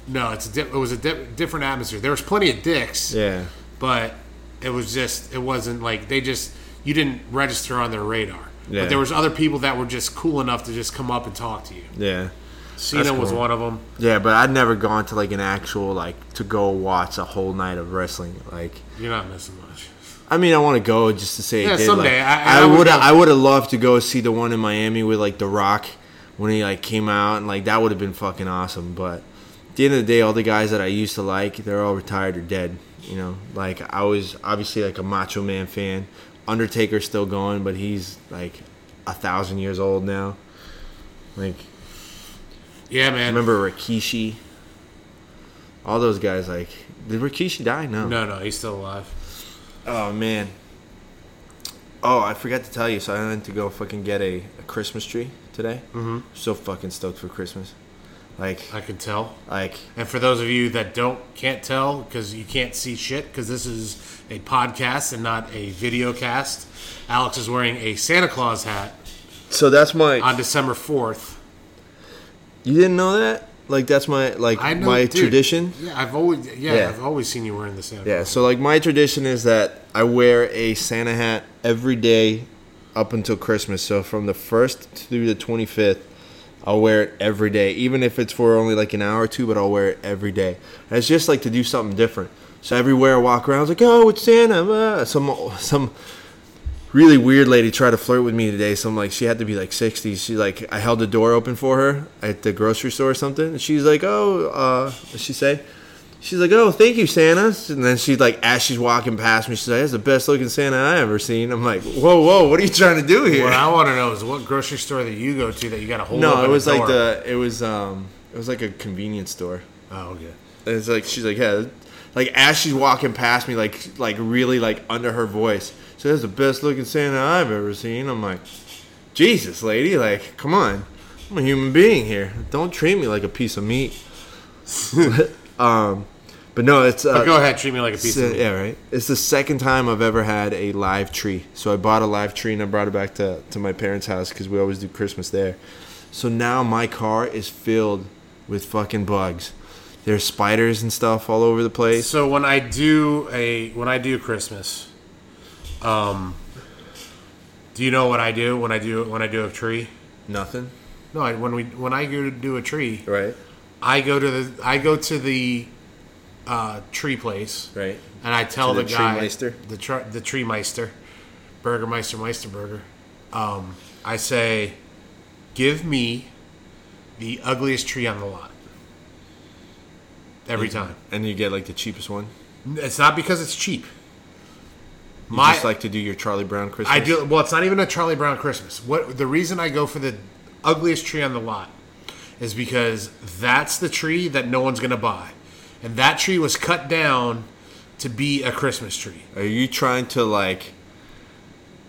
Speaker 2: no, it's a di- it was a di- different atmosphere. There was plenty of dicks,
Speaker 1: Yeah.
Speaker 2: but it was just it wasn't like they just you didn't register on their radar.
Speaker 1: Yeah.
Speaker 2: But there was other people that were just cool enough to just come up and talk to you.
Speaker 1: Yeah.
Speaker 2: Cena was
Speaker 1: cool.
Speaker 2: one of them.
Speaker 1: Yeah, but I'd never gone to like an actual like to go watch a whole night of wrestling. Like,
Speaker 2: You're not missing much.
Speaker 1: I mean, I want to go just to say
Speaker 2: Yeah,
Speaker 1: it did.
Speaker 2: someday.
Speaker 1: Like,
Speaker 2: I- I would.
Speaker 1: I would have loved to go see the one in Miami with like The Rock when he like came out and like that would have been fucking awesome. But at the end of the day, all the guys that I used to like, they're all retired or dead. You know, like I was obviously like a Macho Man fan. Undertaker's still going, but he's like a thousand years old now. Like
Speaker 2: Yeah, man.
Speaker 1: remember Rikishi? All those guys like did Rikishi die? No.
Speaker 2: No, no, he's still alive.
Speaker 1: Oh man. Oh, I forgot to tell you. So I went to go fucking get a, a Christmas tree today. Mm-hmm. So fucking stoked for Christmas. Like,
Speaker 2: I can tell.
Speaker 1: like
Speaker 2: And for those of you that don't can't tell because you can't see shit because this is a podcast and not a video cast. Alex is wearing a Santa Claus hat
Speaker 1: so that's my.
Speaker 2: on December fourth.
Speaker 1: you didn't know that? Like that's my like
Speaker 2: know
Speaker 1: my
Speaker 2: dude,
Speaker 1: tradition.
Speaker 2: Yeah, I've always yeah,
Speaker 1: Yeah.
Speaker 2: I've always seen you wearing the Santa.
Speaker 1: Yeah. So like my tradition is that I wear a Santa hat every day up until Christmas. So from the first through the twenty fifth. I'll wear it every day, even if it's for only like an hour or two. But I'll wear it every day. And it's just like to do something different. So everywhere I walk around, I was like, "Oh, it's Santa." uh, Some some really weird lady tried to flirt with me today. Some like she had to be like sixty. She like I held the door open for her at the grocery store or something, and she's like, "Oh," uh, what she say? She's like, "Oh, thank you, Santa." And then she's like, as she's walking past me, she's like, "That's the best looking Santa I ever seen." I'm like, "Whoa, whoa, what are you trying to do here?"
Speaker 2: What I want to know is what grocery store that you go to that you got to hold.
Speaker 1: no, it was like
Speaker 2: door?
Speaker 1: the it was um it was like a convenience store.
Speaker 2: Oh, okay.
Speaker 1: And it's like she's like, yeah, like as she's walking past me, like like really like under her voice. So that's the best looking Santa I've ever seen. I'm like, Jesus, lady, like, come on. I'm a human being here. Don't treat me like a piece of meat. [LAUGHS] um, but no, it's uh,
Speaker 2: go ahead, treat me like a piece of meat.
Speaker 1: yeah, right. It's the second time I've ever had a live tree. So I bought a live tree and I brought it back to, to my parents' house because we always do Christmas there. So now my car is filled with fucking bugs. There's spiders and stuff all over the place.
Speaker 2: So when I do a when I do Christmas, um, do you know what I do when I do when I do a tree?
Speaker 1: Nothing.
Speaker 2: No, I, when we when I go to do a tree,
Speaker 1: Right.
Speaker 2: I go to the I go to the uh, tree place,
Speaker 1: Right.
Speaker 2: and I tell the,
Speaker 1: the
Speaker 2: guy
Speaker 1: Treemeister?
Speaker 2: the tr- the tree meister, Burgermeister Meisterburger. Um, I say, give me the ugliest tree on the lot. Every time.
Speaker 1: And you get like the cheapest one.
Speaker 2: It's not because it's cheap.
Speaker 1: You
Speaker 2: My
Speaker 1: just like to do your Charlie Brown Christmas.
Speaker 2: I do well. It's not even a Charlie Brown Christmas. What the reason I go for the ugliest tree on the lot is because that's the tree that no one's gonna buy, and that tree was cut down to be a Christmas tree.
Speaker 1: Are you trying to like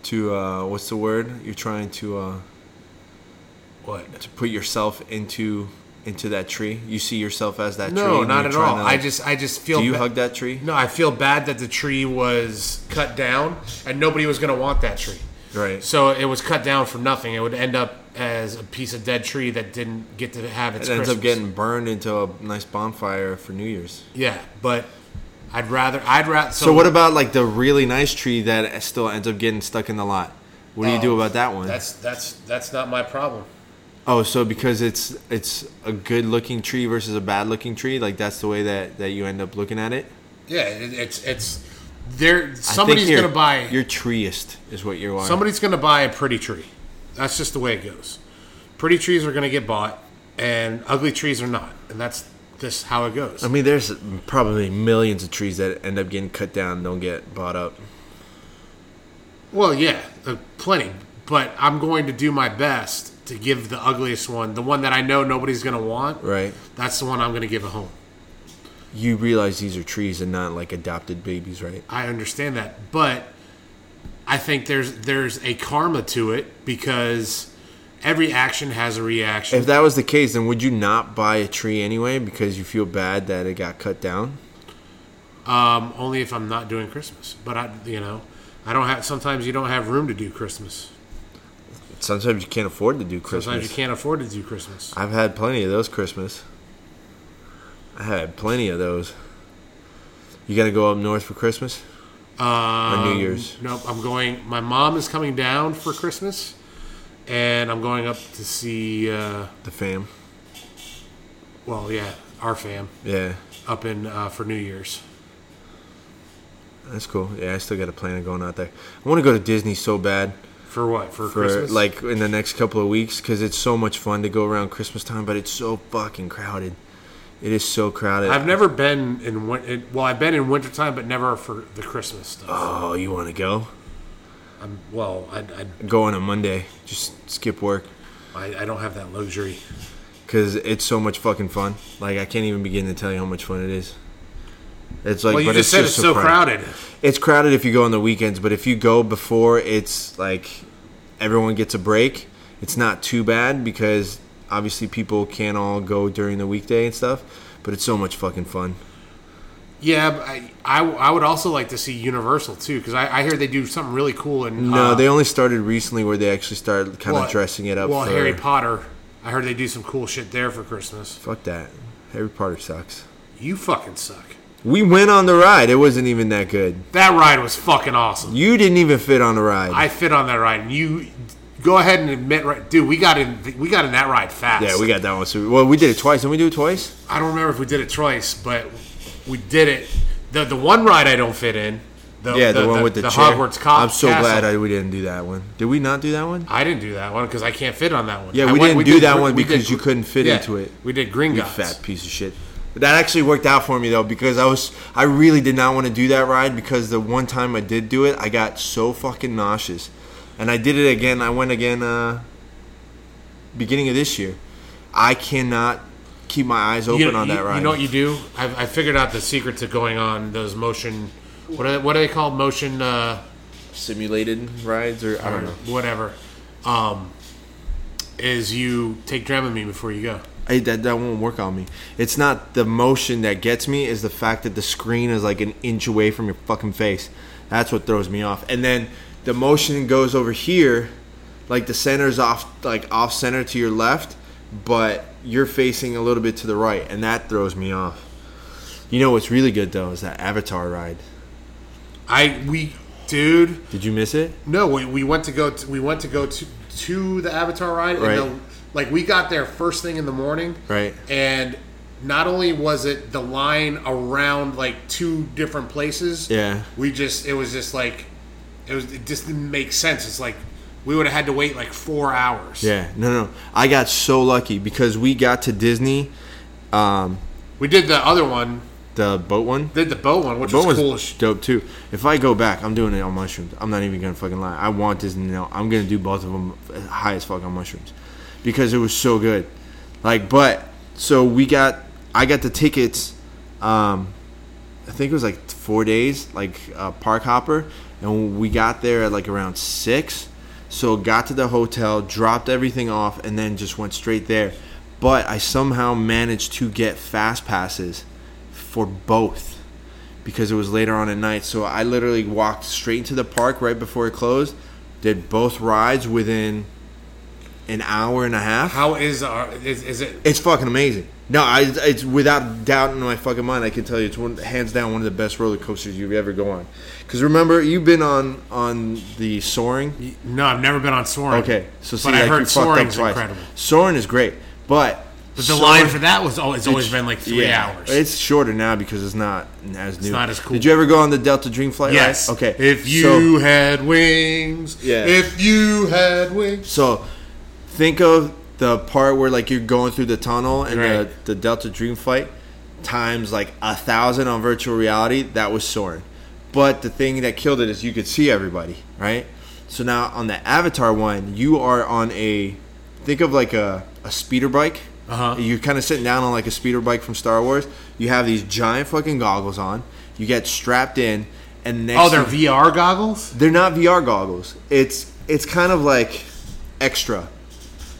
Speaker 1: to uh what's the word? You're trying to uh
Speaker 2: What?
Speaker 1: to put yourself into into that tree. You see yourself as that tree.
Speaker 2: No, not at all.
Speaker 1: to,
Speaker 2: I just I just feel.
Speaker 1: Do you
Speaker 2: ba-
Speaker 1: hug that tree?
Speaker 2: No, I feel bad that the tree was cut down, and nobody was gonna want that tree.
Speaker 1: Right.
Speaker 2: So it was cut down for nothing. It would end up as a piece of dead tree that didn't get to have its.
Speaker 1: It ends up getting burned into a nice bonfire for New Year's.
Speaker 2: Yeah, but I'd rather I'd rather.
Speaker 1: So, what about like the really nice tree that still ends up getting stuck in the lot? What do you do oh, about that one?
Speaker 2: Oh, That's that's that's not my problem.
Speaker 1: oh, so because it's it's a good looking tree versus a bad looking tree, like that's the way that that you end up looking at it.
Speaker 2: Yeah, it, it's it's there. Somebody's gonna buy.
Speaker 1: You're treeist, is what you are.
Speaker 2: Somebody's gonna buy a pretty tree. That's just the way it goes. Pretty trees are gonna get bought, and ugly trees are not, and that's just how it goes.
Speaker 1: I mean, there's probably millions of trees that end up getting cut down, and don't get bought up.
Speaker 2: Well, yeah, uh, plenty. But I'm going to do my best to give the ugliest one, the one that I know nobody's gonna want.
Speaker 1: Right.
Speaker 2: That's the one I'm gonna give a home.
Speaker 1: You realize these are trees and not like adopted babies, right?
Speaker 2: I understand that, but I think there's there's a karma to it because every action has a reaction.
Speaker 1: If that was the case, then would you not buy a tree anyway because you feel bad that it got cut down?
Speaker 2: um, only if I'm not doing Christmas. But I, you know, I don't have. Sometimes you don't have room to do Christmas.
Speaker 1: Sometimes you can't afford to do Christmas.
Speaker 2: Sometimes you can't afford to do Christmas.
Speaker 1: I've had plenty of those Christmas. I had plenty of those. You got to go up north for Christmas
Speaker 2: Um,
Speaker 1: or New Year's.
Speaker 2: Nope, I'm going. My mom is coming down for Christmas, and I'm going up to see. Uh,
Speaker 1: The fam.
Speaker 2: well, yeah, our fam
Speaker 1: Yeah,
Speaker 2: up in uh, for New Year's.
Speaker 1: that's cool. Yeah, I still got a plan of going out there. I want to go to Disney so bad
Speaker 2: For what? For,
Speaker 1: for
Speaker 2: Christmas?
Speaker 1: like in the next couple of weeks because it's so much fun to go around Christmas time, but it's so fucking crowded. It is so crowded.
Speaker 2: I've never been in win- well, I've been in wintertime, but never for the Christmas stuff.
Speaker 1: Oh, you want to go?
Speaker 2: I'm, well, I, I,
Speaker 1: Go on a Monday. Just skip work.
Speaker 2: I, I don't have that luxury.
Speaker 1: because it's so much fucking fun. Like I can't even begin to tell you how much fun it is. It's like,
Speaker 2: Well, you
Speaker 1: but
Speaker 2: just said it's so crowded.
Speaker 1: It's crowded if you go on the weekends, but if you go before it's like everyone gets a break, it's not too bad because obviously people can't all go during the weekday and stuff. But it's so much fucking fun.
Speaker 2: Yeah, but I, I, I would also like to see Universal too because I, I hear they do something really cool. And
Speaker 1: No,
Speaker 2: uh,
Speaker 1: they only started recently where they actually started kind
Speaker 2: well,
Speaker 1: of dressing it up.
Speaker 2: Well,
Speaker 1: for,
Speaker 2: Harry Potter. I heard they do some cool shit there for Christmas.
Speaker 1: Fuck that. Harry Potter sucks.
Speaker 2: You fucking suck.
Speaker 1: We went on the ride. It wasn't even that good.
Speaker 2: That ride was fucking awesome.
Speaker 1: You didn't even fit on the ride.
Speaker 2: I fit on that ride, and you go ahead and admit, right, dude, we got in, we got in that ride fast.
Speaker 1: Yeah, we got that one. So, well, we did it twice. Didn't we do it twice?
Speaker 2: I don't remember if we did it twice, but we did it. The the one ride I don't fit in. The,
Speaker 1: Yeah, the, one with the, chair.
Speaker 2: Hogwarts
Speaker 1: I'm so
Speaker 2: castle.
Speaker 1: glad I, we didn't do that one. Did we not do that one?
Speaker 2: I didn't do that one because I can't fit on that one.
Speaker 1: Yeah,
Speaker 2: I
Speaker 1: we
Speaker 2: went-
Speaker 1: didn't do
Speaker 2: did
Speaker 1: that one
Speaker 2: we did
Speaker 1: because you couldn't fit
Speaker 2: yeah,
Speaker 1: into it.
Speaker 2: We did Gringotts.
Speaker 1: fat piece of shit. But that actually worked out for me though because I was I really did not want to do that ride because the one time I did do it, I got so fucking nauseous, and I did it again. I went again uh, beginning of this year. I cannot keep my eyes open
Speaker 2: you,
Speaker 1: on
Speaker 2: you-
Speaker 1: that ride.
Speaker 2: You know what you do? I, I figured out the secret to going on those motion. What are, what are they called? Motion. Uh,
Speaker 1: Simulated rides, or I don't know.
Speaker 2: Whatever. Um, is you take Dramamine before you go.
Speaker 1: I, that that won't work on me. It's not the motion that gets me; is the fact that the screen is like an inch away from your fucking face. That's what throws me off. And then the motion goes over here, like the center's off, like off center to your left, but you're facing a little bit to the right, and that throws me off. You know what's really good though is that Avatar ride.
Speaker 2: I we dude.
Speaker 1: Did you miss it?
Speaker 2: No, we, we went to go. To, we went to go to to the Avatar ride,
Speaker 1: Right.
Speaker 2: and the, like we got there first thing in the morning,
Speaker 1: Right.
Speaker 2: And not only was it the line around like two different places,
Speaker 1: Yeah.
Speaker 2: we just it was just like it was it just didn't make sense. It's like we would have had to wait like four hours.
Speaker 1: Yeah. No, no. I got so lucky because we got to Disney, um,
Speaker 2: we did the other one,
Speaker 1: the boat one.
Speaker 2: did the boat one, which
Speaker 1: Boat
Speaker 2: was cool.
Speaker 1: dope too. If I go back, I'm doing it on mushrooms. I'm not even gonna fucking lie. I want Disney now. I'm gonna do both of them high as fuck on mushrooms because it was so good. Like, but so we got, I got the tickets. Um, I think it was like four days, like uh, park hopper, and we got there at like around six. So got to the hotel, dropped everything off, and then just went straight there. But I somehow managed to get fast passes for both because it was later on at night. So I literally walked straight into the park right before it closed. Did both rides within an hour and a half.
Speaker 2: How is our is, is it?
Speaker 1: It's fucking amazing. No, I, it's without doubt in my fucking mind. I can tell you, it's one hands down one of the best roller coasters you've ever go on. Because remember, you've been on on the soaring.
Speaker 2: No, I've never been on Soaring.
Speaker 1: Okay, so see,
Speaker 2: but I heard
Speaker 1: you
Speaker 2: Soaring's incredible.
Speaker 1: Soaring is great, but
Speaker 2: But the line for that was always, always been like three
Speaker 1: yeah,
Speaker 2: hours.
Speaker 1: It's shorter now because it's not as new.
Speaker 2: It's not as cool.
Speaker 1: Did you ever go on the Delta Dream Flight? ride?
Speaker 2: yes.
Speaker 1: Okay.
Speaker 2: If you
Speaker 1: so,
Speaker 2: had wings.
Speaker 1: Yeah.
Speaker 2: If you had wings.
Speaker 1: so think of the part where like you're going through the tunnel and
Speaker 2: Right.
Speaker 1: the, the Delta Dream Flight times like a thousand on virtual reality. That was soaring. But the thing that killed it is you could see everybody, right? So now on the Avatar one, you are on a think of like a, a speeder bike.
Speaker 2: Uh-huh.
Speaker 1: You're kind of sitting down on like a speeder bike from Star Wars. You have these giant fucking goggles on. You get strapped in, and next
Speaker 2: Oh, they're
Speaker 1: to-
Speaker 2: VR goggles?
Speaker 1: they're not VR goggles. It's it's kind of like extra.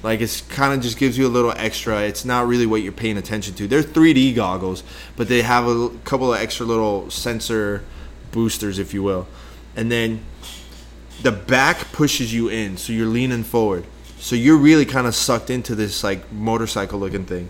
Speaker 1: Like it's kind of just gives you a little extra. It's not really what you're paying attention to. They're 3D goggles, but they have a couple of extra little sensor boosters, if you will. And then the back pushes you in, so you're leaning forward. So you're really kind of sucked into this like motorcycle looking thing.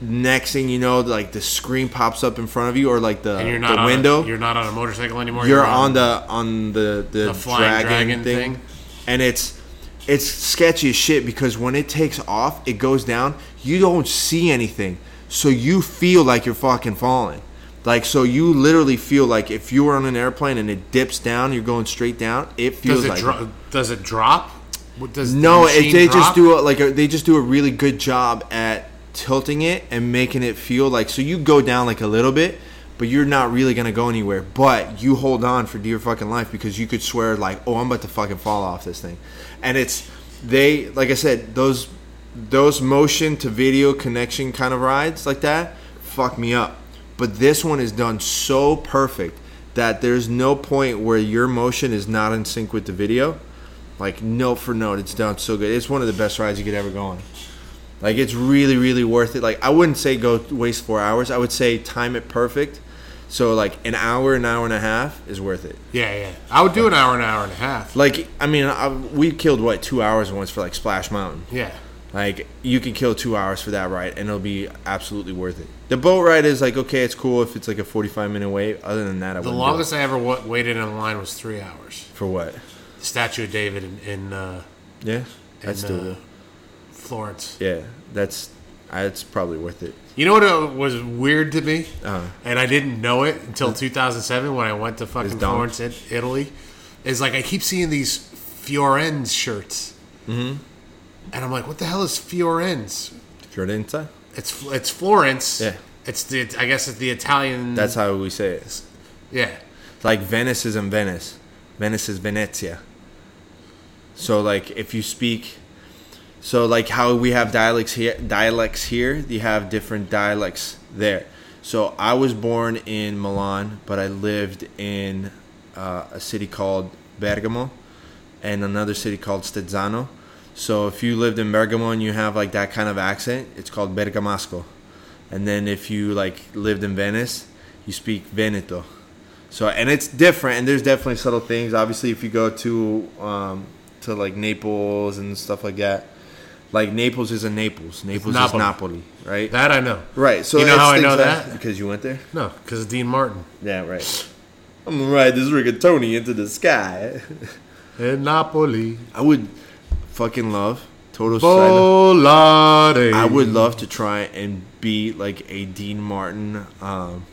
Speaker 1: Next thing you know, like the screen pops up in front of you, or like the,
Speaker 2: And you're not
Speaker 1: the
Speaker 2: on
Speaker 1: window
Speaker 2: A, you're not on a motorcycle anymore.
Speaker 1: you're on the on the the,
Speaker 2: The flying
Speaker 1: dragon,
Speaker 2: dragon
Speaker 1: thing,
Speaker 2: thing.
Speaker 1: and it's it's sketchy as shit because when it takes off, it goes down. You don't see anything, so you feel like you're fucking falling. Like so, you literally feel like if you were on an airplane and it dips down, you're going straight down. It feels
Speaker 2: Does it
Speaker 1: like
Speaker 2: dro- does it drop? Does the
Speaker 1: no, it,
Speaker 2: machine
Speaker 1: they just do a, like a, they just do a really good job at tilting it and making it feel like so you go down like a little bit, but you're not really gonna go anywhere. But you hold on for dear fucking life because you could swear like, oh, I'm about to fucking fall off this thing, and it's they like I said those those motion to video connection kind of rides like that fuck me up. But this one is done so perfect that there's no point where your motion is not in sync with the video. Like note for note, it's done so good. It's one of the best rides you could ever go on. Like it's really, really worth it. Like I wouldn't say go waste four hours. I would say time it perfect. So like an hour, an hour and a half is worth it.
Speaker 2: Yeah, yeah. I would do an hour, an hour and a half.
Speaker 1: Like I mean, I, we killed what two hours once for like Splash Mountain.
Speaker 2: Yeah.
Speaker 1: Like you can kill two hours for that ride, and it'll be absolutely worth it. The boat ride is like okay, it's cool if it's like a forty-five minute wait. Other than that, I
Speaker 2: The
Speaker 1: wouldn't do it.
Speaker 2: longest I ever wa- waited in line was three hours.
Speaker 1: for what?
Speaker 2: The Statue of David in, in uh,
Speaker 1: Yeah, that's
Speaker 2: in, uh, Florence.
Speaker 1: yeah. That's that's probably worth it.
Speaker 2: You know what was weird to me,
Speaker 1: Uh-huh.
Speaker 2: and I didn't know it until 2007 when I went to fucking. Florence, It- Italy. Is like I keep seeing these Fiorenz shirts, mm-hmm. and I'm like, what the hell is Fiorenz?
Speaker 1: Fiorenza.
Speaker 2: It's it's Florence.
Speaker 1: Yeah.
Speaker 2: It's the I guess it's the Italian.
Speaker 1: That's how we say it.
Speaker 2: yeah.
Speaker 1: Like Venice is in Venice. Venice is Venezia. So like if you speak So like how we have dialects here, dialects here, you have different dialects there. So I was born in Milan, but I lived in uh, a city called Bergamo and another city called Stezzano. So if you lived in Bergamo and you have like that kind of accent, it's called Bergamasco. And then if you like lived in Venice, you speak Veneto. So and it's different, and there's definitely subtle things. Obviously, if you go to um, to like Naples and stuff like that, like Naples isn't Naples. Naples is
Speaker 2: Napoli.
Speaker 1: Napoli, right?
Speaker 2: That I know.
Speaker 1: right. So
Speaker 2: You know how I know
Speaker 1: like-
Speaker 2: that?
Speaker 1: Because you went there.
Speaker 2: No, because Dean Martin.
Speaker 1: Yeah, right. I'm gonna ride this rigatoni into the sky. [LAUGHS]
Speaker 2: In Napoli.
Speaker 1: I would fucking love total side. I would love to try and be like a Dean Martin. Um,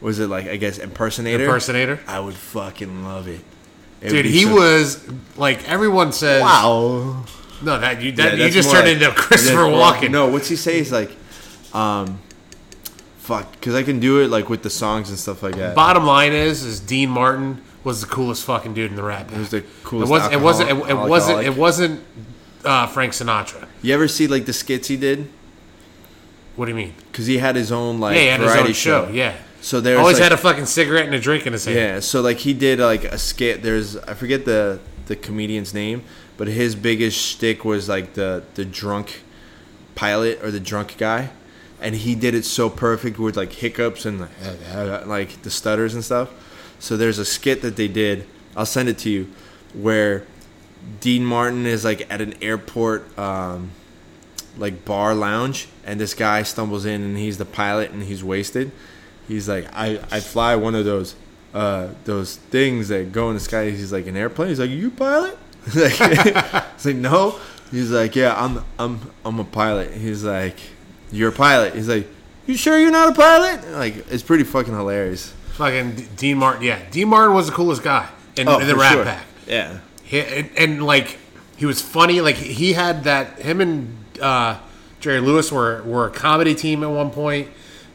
Speaker 1: was it like I guess impersonator?
Speaker 2: Impersonator.
Speaker 1: I would fucking love it. It
Speaker 2: Dude, he
Speaker 1: so-
Speaker 2: was like everyone says.
Speaker 1: wow.
Speaker 2: No, that you
Speaker 1: Yeah,
Speaker 2: you just turned
Speaker 1: like-
Speaker 2: into Christopher Walken.
Speaker 1: No, what's he say? He's like, um, fuck, because I can do it like with the songs and stuff like that.
Speaker 2: Bottom line is, is Dean Martin was the coolest fucking dude in the rap.
Speaker 1: He was the
Speaker 2: It
Speaker 1: coolest.
Speaker 2: wasn't. It wasn't. It, it wasn't. It wasn't uh, Frank Sinatra.
Speaker 1: You ever see like the skits he did?
Speaker 2: What do you mean?
Speaker 1: Because he had his own like
Speaker 2: Yeah, he had his
Speaker 1: variety
Speaker 2: own show. Yeah.
Speaker 1: So there's
Speaker 2: Always
Speaker 1: like,
Speaker 2: had a fucking cigarette and a drink in his hand.
Speaker 1: Yeah, so like he did like a skit. There's I forget the the comedian's name, but his biggest shtick was like the the drunk pilot or the drunk guy, and he did it so perfect with like hiccups and [LAUGHS] like, the stutters and stuff. So there's a skit that they did. I'll send it to you, where Dean Martin is like at an airport. Um, like bar lounge and this guy stumbles in and he's the pilot and he's wasted he's like i i fly one of those uh those things that go in the sky he's like an airplane he's like you pilot [LAUGHS] like it's like no he's like yeah i'm i'm i'm a pilot he's like you're a pilot he's like you sure you're not a pilot like it's pretty fucking hilarious
Speaker 2: Fucking D- Dean Martin. Yeah, Dean Martin was the coolest guy in,
Speaker 1: Oh,
Speaker 2: in the Rat
Speaker 1: sure.
Speaker 2: Pack.
Speaker 1: yeah
Speaker 2: He, and, and like he was funny. Like he had that. Him and uh, Jerry Lewis were were a comedy team at one point,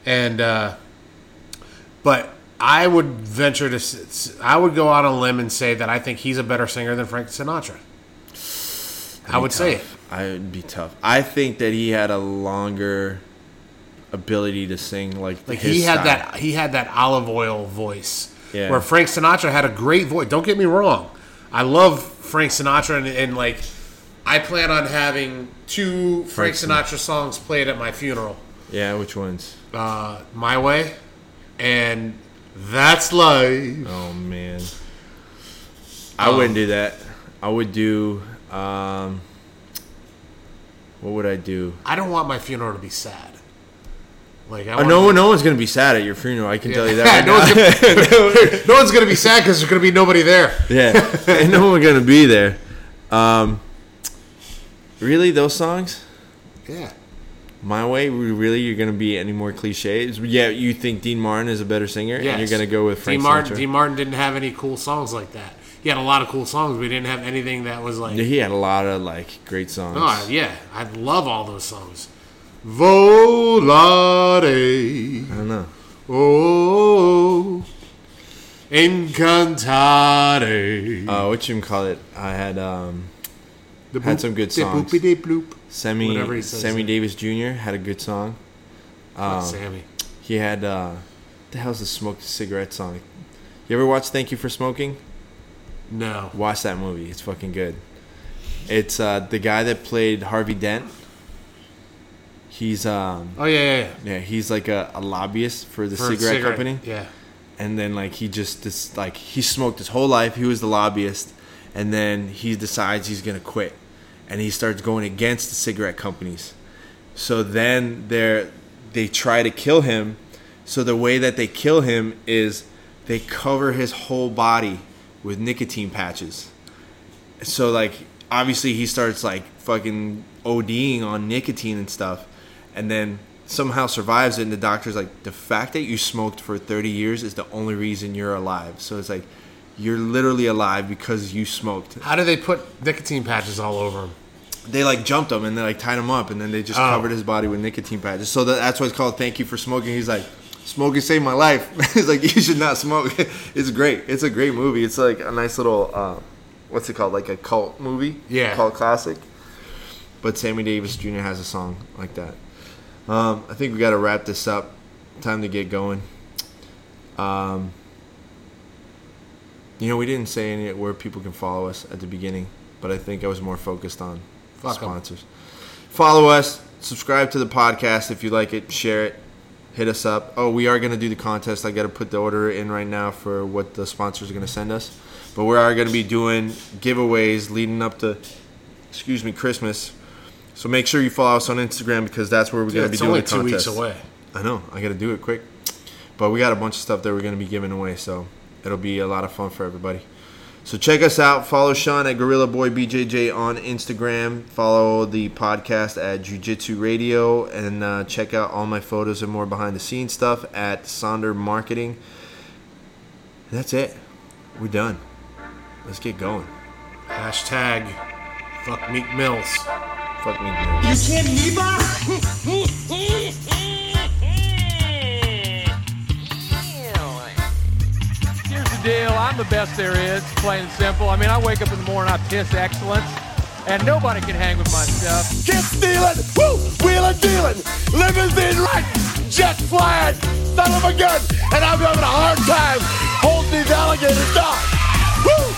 Speaker 2: and uh, but I would venture to. I would go out on a limb and say that I think he's a better singer than Frank Sinatra. I would say it.
Speaker 1: I would be tough. I think that he had a longer ability to sing like
Speaker 2: Like he had
Speaker 1: style.
Speaker 2: that. He had that olive oil voice.
Speaker 1: Yeah.
Speaker 2: Where Frank Sinatra had a great voice. Don't get me wrong. I love Frank Sinatra and, and like. I plan on having two Frank
Speaker 1: Frank
Speaker 2: Sinatra songs played at my funeral.
Speaker 1: Yeah, which ones?
Speaker 2: uh, My Way, and That's Life.
Speaker 1: Oh man, I wouldn't do that. I would do. Um, what would I do?
Speaker 2: I don't want my funeral to be sad. Like I
Speaker 1: Oh, no one, no one's gonna be sad at your funeral. I can tell you that. [LAUGHS]
Speaker 2: no, one's gonna, [LAUGHS] no one's gonna be sad because there's gonna be nobody there. [LAUGHS]
Speaker 1: yeah, ain't no one gonna be there. Um, really, those songs?
Speaker 2: Yeah.
Speaker 1: My way, really, you're gonna be any more cliches? Yeah, you think Dean Martin is a better singer, and you're gonna go with Frank
Speaker 2: Dean Martin.
Speaker 1: Sinatra.
Speaker 2: Dean Martin didn't have any cool songs like that. He had a lot of cool songs, but he didn't have anything that was like.
Speaker 1: he had a lot of like great songs.
Speaker 2: Oh yeah, I love all those songs. Volare,
Speaker 1: I don't know.
Speaker 2: oh, incantare.
Speaker 1: Uh, what you call it? I had um,
Speaker 2: The
Speaker 1: had
Speaker 2: boop,
Speaker 1: some good
Speaker 2: the
Speaker 1: songs.
Speaker 2: boopity bloop.
Speaker 1: Sammy
Speaker 2: he
Speaker 1: Sammy
Speaker 2: there.
Speaker 1: Davis Jr. had a good song. Um,
Speaker 2: Sammy.
Speaker 1: He had uh, the hell's the smoked cigarette song? You ever watch Thank You for Smoking?
Speaker 2: No.
Speaker 1: Watch that movie. It's fucking good. It's uh, the guy that played Harvey Dent. He's um
Speaker 2: Oh yeah, yeah, yeah.
Speaker 1: yeah he's like a, a lobbyist for the
Speaker 2: For a
Speaker 1: cigarette, company.
Speaker 2: Yeah.
Speaker 1: and then like he just this like he smoked his whole life he was the lobbyist and then he decides he's gonna quit and he starts going against the cigarette companies. So then they're they try to kill him. So the way that they kill him is they cover his whole body with nicotine patches. So like obviously he starts like fucking ODing on nicotine and stuff and then somehow survives it and the doctor's like the fact that you smoked for 30 years is the only reason you're alive. So it's like you're literally alive because you smoked
Speaker 2: How do they put nicotine patches all over him?
Speaker 1: they like jumped him and they like tied him up and then they just
Speaker 2: Oh.
Speaker 1: covered his body with nicotine patches so that, that's why it's called thank you for smoking he's like smoking saved my life [LAUGHS] he's like you should not smoke [LAUGHS] it's great it's a great movie it's like a nice little uh, what's it called like a cult movie
Speaker 2: Yeah.
Speaker 1: cult classic but Sammy Davis Jr. has a song like that. Um, I think we got to wrap this up. Time to get going. Um, you know, we didn't say any where people can follow us at the beginning, but I think I was more focused on
Speaker 2: Fuck 'em.
Speaker 1: sponsors. Follow us, subscribe to the podcast if you like it, share it, hit us up. Oh, we are going to do the contest. I got to put the order in right now for what the sponsors are going to send us. But we are going to be doing giveaways leading up to, excuse me, Christmas. So make sure you follow us on Instagram because that's where we're going to be doing. the contest.
Speaker 2: it's only two weeks away.
Speaker 1: I know. I got to do it quick. But we got a bunch of stuff that we're going to be giving away, so it'll be a lot of fun for everybody. So check us out. Follow Sean at Gorilla Boy BJJ on Instagram. Follow the podcast at Jiu Jitsu Radio, and uh, check out all my photos and more behind the scenes stuff at Sonder Marketing. That's it. We're done. Let's get going.
Speaker 2: Hashtag fuck Meek Mills.
Speaker 1: Fuck Meek me. man.
Speaker 3: Here's the deal. I'm the best there is, plain and simple. I mean, I wake up in the morning, I piss excellence, and nobody can hang with my stuff.
Speaker 4: Kid stealing, woo, wheeling, dealing, limousine right, jet flying, son of a gun, and I'm having a hard time holding these alligators down.